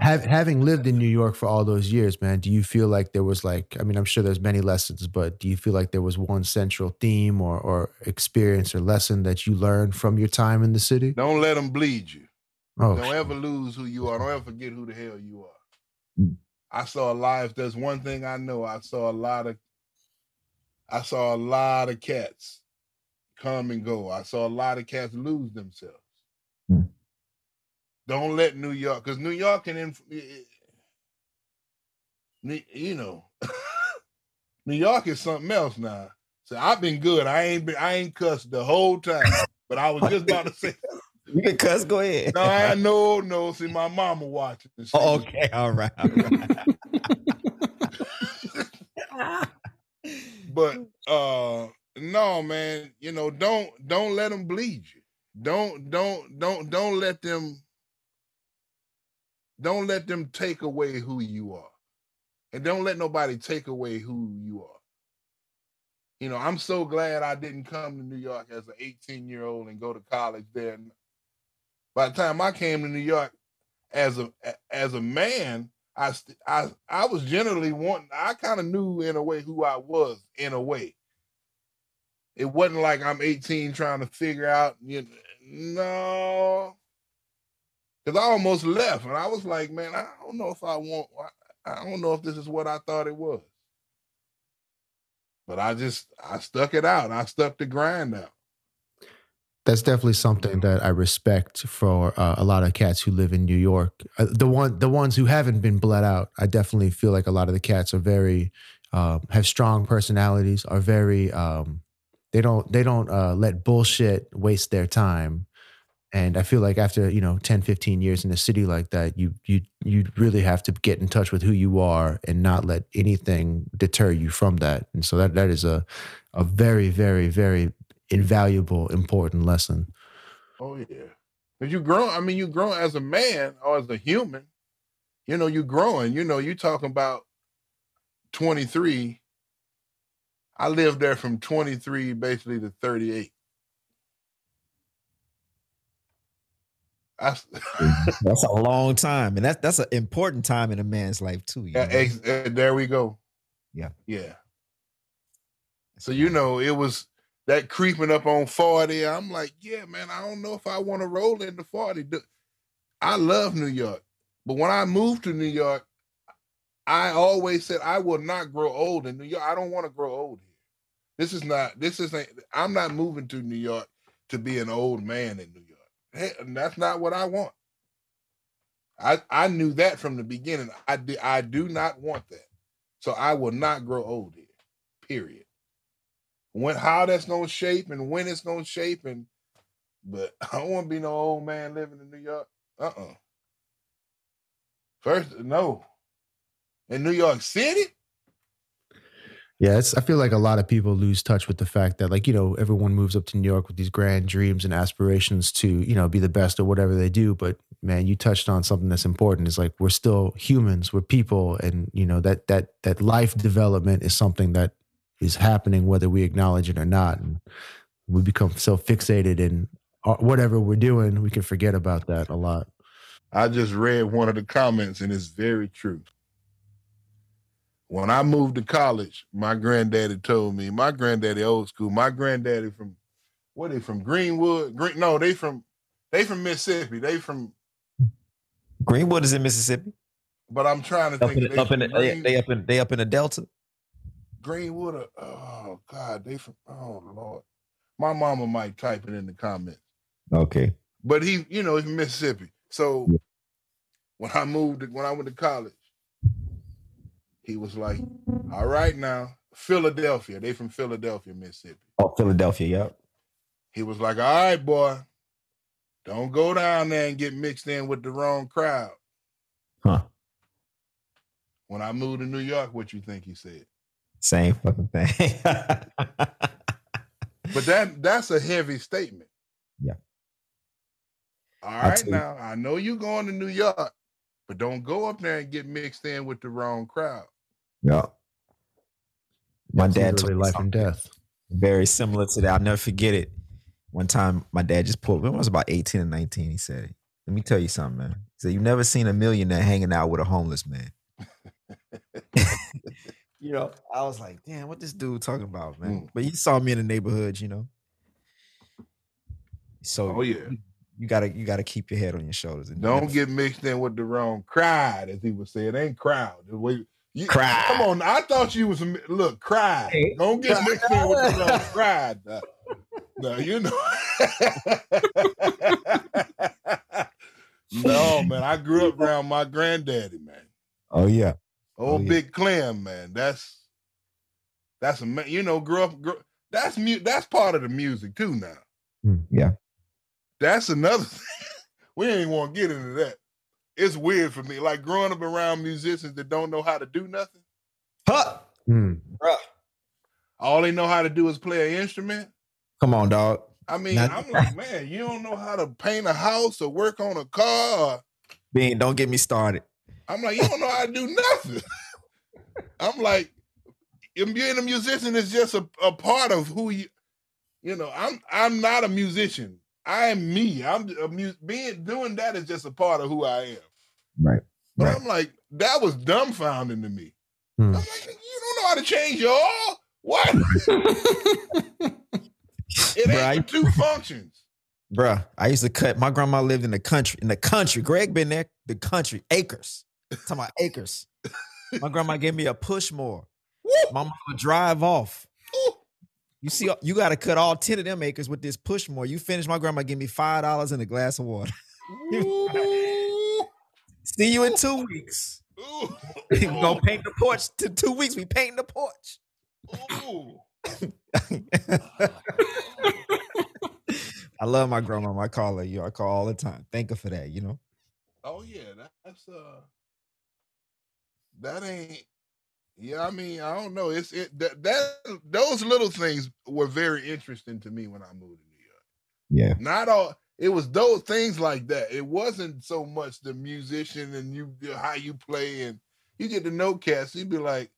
Have, having lived in New York for all those years, man, do you feel like there was like, I mean, I'm sure there's many lessons, but do you feel like there was one central theme or, or experience or lesson that you learned from your time in the city? Don't let them bleed you. Oh, Don't shit. ever lose who you are. Don't ever forget who the hell you are. Mm. I saw lives. There's one thing I know. I saw a lot of I saw a lot of cats come and go. I saw a lot of cats lose themselves. Mm. Don't let New York, because New York can, inf- you know, New York is something else now. So I've been good. I ain't been, I ain't cussed the whole time. But I was just about to say, You can cuss. Go ahead. no, I no, no. See, my mama watching. She Oh, okay. All right. All right. but uh no man you know don't don't let them bleed you don't don't don't don't let them don't let them take away who you are and don't let nobody take away who you are you know i'm so glad i didn't come to new york as an 18 year old and go to college there by the time i came to new york as a as a man I I I was generally wanting. I kind of knew in a way who I was in a way. It wasn't like I'm 18 trying to figure out. You know, no, because I almost left, and I was like, man, I don't know if I want. I I don't know if this is what I thought it was. But I just I stuck it out. I stuck the grind out. That's definitely something that I respect for uh, a lot of cats who live in New York. Uh, the one, the ones who haven't been bled out, I definitely feel like a lot of the cats are very uh, have strong personalities. Are very um, they don't they don't uh, let bullshit waste their time. And I feel like after, you know, 10, 15 years in a city like that, you you you really have to get in touch with who you are and not let anything deter you from that. And so that that is a a very, very, very invaluable, important lesson. Oh yeah. Cause you grow, I mean, you grow as a man or as a human, you know, you're growing, you know, you're talking about 23. I lived there from 23 basically to 38. That's, That's a long time, and that's that's an important time in a man's life too. You know? Ex- uh, there we go. Yeah. Yeah. So you know, it was that creeping up on 40. I'm like, yeah, man, I don't know if I want to roll into 40. I love New York. But when I moved to New York, I always said I will not grow old in New York. I don't want to grow old. This is not, this isn't, I'm not moving to New York to be an old man in New York. Hey, that's not what I want. I I knew that from the beginning. I do, I do not want that. So I will not grow old here. Period. When how that's gonna shape and when it's gonna shape and but I don't want to be no old man living in New York. Uh-uh. First, no. In New York City? Yeah, it's, I feel like a lot of people lose touch with the fact that, like, you know, everyone moves up to New York with these grand dreams and aspirations to, you know, be the best at whatever they do. But man, you touched on something that's important. It's like we're still humans, we're people, and you know that that that life development is something that is happening whether we acknowledge it or not. And we become so fixated in uh, whatever we're doing, we can forget about that a lot. I just read one of the comments and it's very true. When I moved to college, my granddaddy told me, my granddaddy old school, my granddaddy from what they from Greenwood? Green no, they from they from Mississippi. They from Greenwood is in Mississippi. but I'm trying to Up think in, of- the, up in the, they, they up in they up in the Delta. Greenwood. Oh God, they from oh Lord. My mama might type it in the comments. Okay. But he, you know, he's from Mississippi. So Yeah. when I moved, when I went to college, he was like, "All right, now Philadelphia. They from Philadelphia, Mississippi." Oh, Philadelphia. Yep. He was like, "All right, boy, don't go down there and get mixed in with the wrong crowd." Huh. When I moved to New York, what you think he said? Same fucking thing. But that that's a heavy statement. Yeah. All right I'll right, tell you- now I know you're going to New York, but don't go up there and get mixed in with the wrong crowd. Yep. My It's dad literally told me life and death. very similar to that. I'll never forget it. One time, my dad just pulled. When I was about eighteen and nineteen, he said, "Let me tell you something, man." He said, "You've never seen a millionaire hanging out with a homeless man." you know, I was like, "Damn, what this dude talking about, man?" Mm. But he saw me in the neighborhood, you know. So Oh, yeah. you, you gotta you gotta keep your head on your shoulders and Don't get mixed in with the wrong crowd, as he would say. It ain't crowd. The way you, Crowd. Come on, I thought you was a mi- look crowd. Hey, Don't get mixed in with the wrong crowd. No, no, you know. no, man. I grew up around my granddaddy, man. Oh yeah, Old yeah. Big Clem, man. That's that's a ma- you know, grew up. Grew, that's mu- That's part of the music too. Now, Mm. yeah. that's another. thing. we ain't want to get into that. It's weird for me, like growing up around musicians that don't know how to do nothing. Huh, Mm. bruh. All they know how to do is play an instrument. Come on, dog. I mean, Not- I'm like, man, you don't know how to paint a house or work on a car. Or, Bean, don't get me started. I'm like, you don't know how to do nothing. I'm like, being a musician is just a, a part of who you, you know. I'm I'm not a musician. I am me. I'm a mu- being doing that is just a part of who I am. Right. But Right. I'm like, that was dumbfounding to me. Hmm. I'm like, you don't know how to change your oil? What? it ain't Right. two functions. Bruh, I used to cut. My grandma lived in the country. In the country, Greg been there. The country, acres. talking about acres. My grandma gave me a push more. My mama would drive off. You see, you got to cut all ten of them acres with this push more. You finish. My grandma give me five dollars and a glass of water. See you in two weeks. Ooh. gonna paint the porch. To two weeks, we painting the porch. Ooh. I love my grandma. I call her. You, I call all the time. Thank her for that. You know. Oh yeah, that's uh, that ain't. Yeah, I mean, I don't know. It's it that, that those little things were very interesting to me when I moved to New York. Yeah. Not all. It was those things like that. It wasn't so much the musician and you how you play and you get to know cats. You'd be like,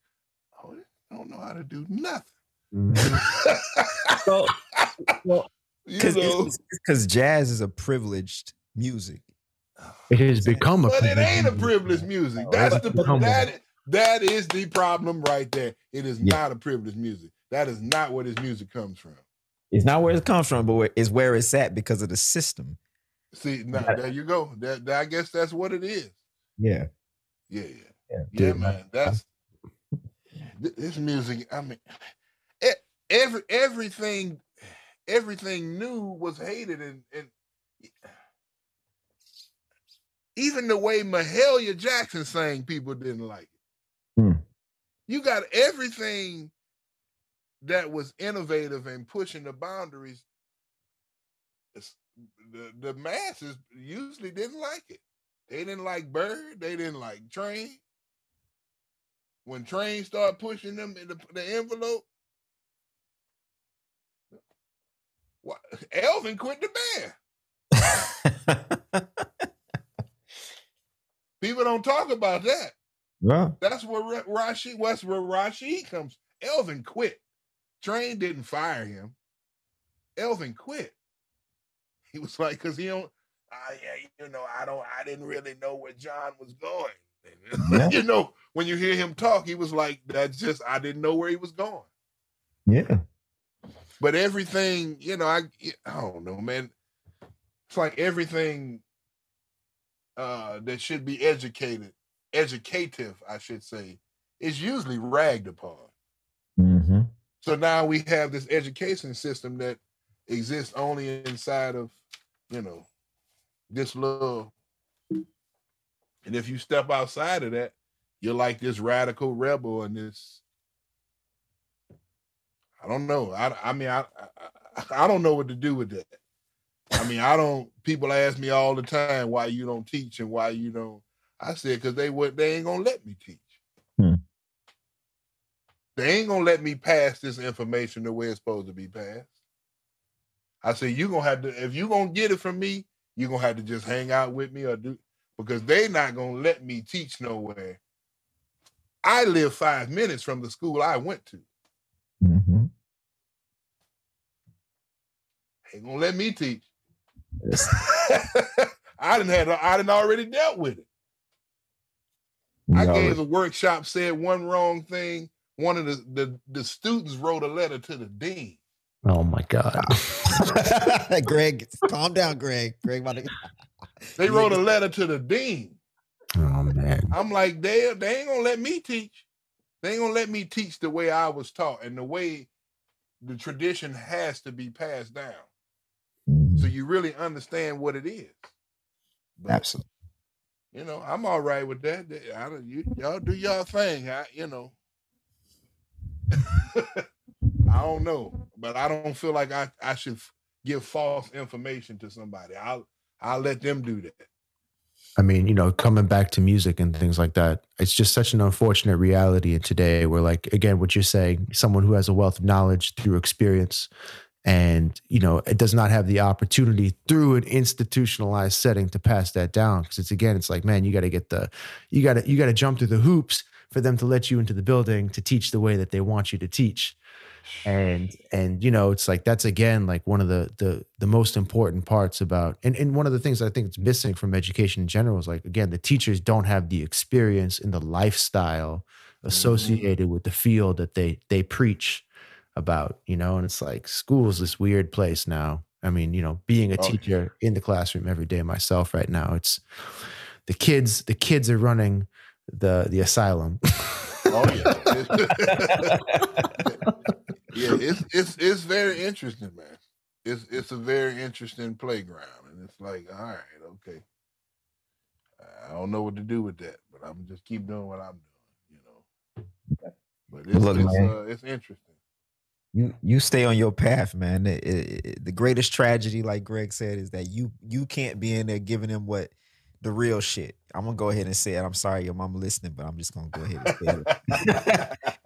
oh, I don't know how to do nothing. Mm-hmm. So, well, you because know, because jazz is a privileged music. It has become a. but it ain't a privileged music. That's the become that that is the problem right there. It is Yeah. not a privileged music. That is not where this music comes from. It's not where it comes from, but where, it's where it's at because of the system. See, now there you go. That, that- I guess that's what it is. Yeah. Yeah, yeah, Yeah, yeah, dude. man. That's this music. I mean, every everything, everything new was hated, and and even the way Mahalia Jackson sang, people didn't like it. Hmm. You got everything that was innovative and pushing the boundaries. The, the masses usually didn't like it. They didn't like Bird. They didn't like Train. When Train started pushing them in the, the envelope, what, Elvin quit the band. People don't talk about that. well, That's where Ra- Rashied. That's where Rashied comes. Elvin quit. Train didn't fire him. Elvin quit. He was like, because he don't. Ah, yeah, you know, I don't. I didn't really know where John was going. Yeah. you know, when you hear him talk, he was like, "That's just I didn't know where he was going." yeah. But everything, you know, I I don't know, man. It's like everything uh that should be educated, educative, I should say, is usually ragged upon. So now we have this education system that exists only inside of, you know, this little. And if you step outside of that, you're like this radical rebel and this. I don't know. I I mean I, I I don't know what to do with that. I mean I don't. People ask me all the time why you don't teach and why you don't. I said because they would they ain't gonna let me teach. They ain't gonna let me pass this information the way it's supposed to be passed. I said you're gonna have to if you're gonna get it from me, you're gonna have to just hang out with me or do because they not gonna let me teach nowhere. I live five minutes from the school I went to. Mm-hmm. Ain't gonna let me teach. I didn't have I didn't already dealt with it. I gave a workshop, said one wrong thing. One of the, the the students wrote a letter to the dean. Oh my god. Greg, calm down, Greg. Greg, about to... They wrote a letter to the dean. Oh man. I'm like, they they ain't gonna let me teach. They ain't gonna let me teach the way I was taught and the way the tradition has to be passed down. So mm-hmm. you really understand what it is. But, Absolutely. You know, I'm all right with that. I don't, you, y'all do y'all thing. I, you know, I don't know, but I don't feel like I, I should give false information to somebody. I'll I'll let them do that. I mean, you know, coming back to music and things like that, it's just such an unfortunate reality in today where, like, again, what you're saying, someone who has a wealth of knowledge through experience and, you know, it does not have the opportunity through an institutionalized setting to pass that down. Cause it's again, it's like, man, you got to get the, you got to, you got to jump through the hoops for them to let you into the building to teach the way that they want you to teach. And and you know it's like that's again like one of the the the most important parts about and, and one of the things i think it's missing from education in general is like again the teachers don't have the experience and the lifestyle mm-hmm. associated with the field that they they preach about you know and it's like school is this weird place now. I mean you know being a Oh, teacher in the classroom every day myself right now it's the kids the kids are running the the asylum Oh yeah. yeah, it's it's it's very interesting, man. It's it's a very interesting playground, and it's like, all right, okay. I don't know what to do with that, but I'm just keep doing what I'm doing, you know. But it's Look, it's, uh, it's interesting. you you stay on your path, man. It- it- it- the greatest tragedy, like Greg said, is that you you can't be in there giving them what the real shit. I'm gonna go ahead and say it. I'm sorry, your mama listening, but I'm just gonna go ahead and say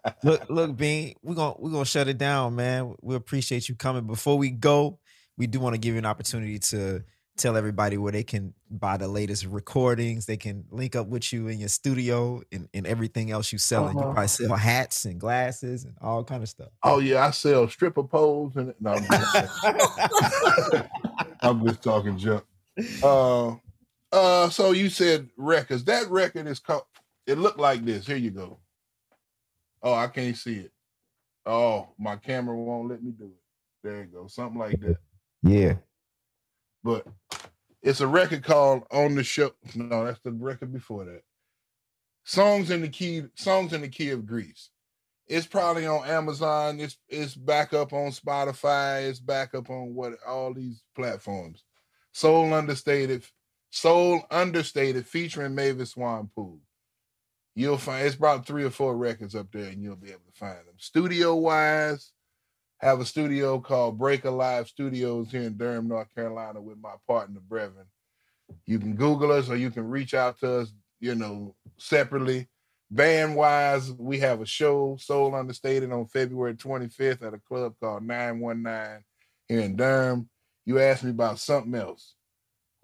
it. look, look, Bean, we're gonna we're gonna shut it down, man. We appreciate you coming. Before we go, we do want to give you an opportunity to tell everybody where they can buy the latest recordings. They can link up with you in your studio and, and everything else you selling. You Uh-huh. probably sell hats and glasses and all kind of stuff. Oh yeah, I sell stripper poles and no, I'm just, I'm just talking junk. Uh, uh, so you said records. That record is called. It looked like this. Here you go. Oh, I can't see it. Oh, my camera won't let me do it. There you go. Something like that. yeah. But it's a record called On the Show. No, that's the record before that. Songs in the key. Songs in the key of Grease. It's probably on Amazon. It's it's back up on Spotify. It's back up on what all these platforms. Soul Understated, Soul Understated featuring Mavis Swan Poole. You'll find it's about three or four records up there, and you'll be able to find them. Studio wise, have a studio called Break Alive Studios here in Durham, North Carolina, with my partner Brevin. You can Google us or you can reach out to us, you know, separately. Band wise, we have a show, Soul Understated, on February 25th at a club called 919 here in Durham. You asked me about something else.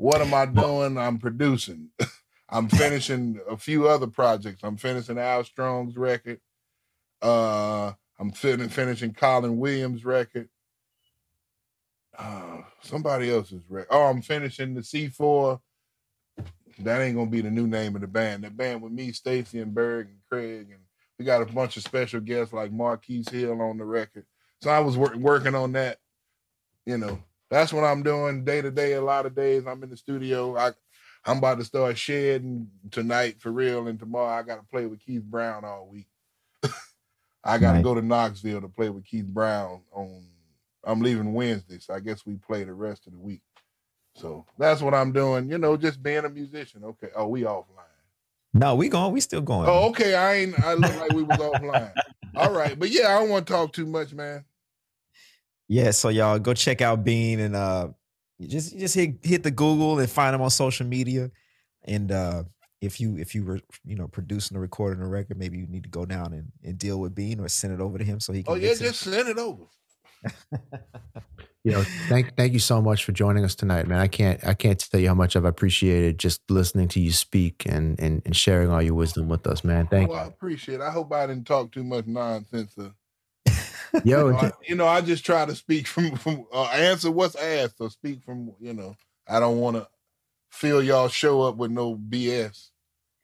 What am I doing? I'm producing. I'm finishing a few other projects. I'm finishing Al Strong's record. Uh, I'm fin- finishing Colin Williams' record. Uh, somebody else's record. Oh, I'm finishing the C4. That ain't gonna be the new name of the band. The band with me, Stacy and Berg and Craig, and we got a bunch of special guests like Marquis Hill on the record. So I was wor- working on that. You know, that's what I'm doing day to day. A lot of days I'm in the studio. I I'm about to start shedding tonight for real, and tomorrow I got to play with Keith Brown all week. I got to Nice. go to Knoxville to play with Keith Brown on. I'm leaving Wednesday, so I guess we play the rest of the week. So that's what I'm doing. You know, just being a musician. Okay. Oh, we offline. No, we going. We still going. Oh, okay. I ain't. I look like we was offline. All right, but yeah, I don't want to talk too much, man. Yeah, so y'all go check out Bean and uh just just hit hit the Google and find him on social media. And uh if you if you were you know producing or recording a record, maybe you need to go down and, and deal with Bean or send it over to him so he can Oh yeah, mix it. just send it over. You know, thank thank you so much for joining us tonight, man. I can't I can't tell you how much I've appreciated just listening to you speak and and, and sharing all your wisdom with us, man. Thank well, I appreciate. it. I hope I didn't talk too much nonsense. Uh, you. Yo, you, know, I, you know, I just try to speak from from uh, answer what's asked or speak from you know. I don't want to feel y'all show up with no BS.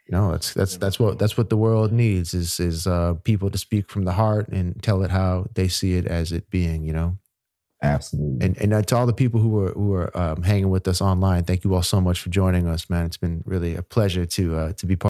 no, that's that's that's what that's what the world needs is is uh people to speak from the heart and tell it how they see it as it being, you know. Absolutely. And and uh, to all the people who are who are um, hanging with us online, thank you all so much for joining us, man. It's been really a pleasure to uh, to be part.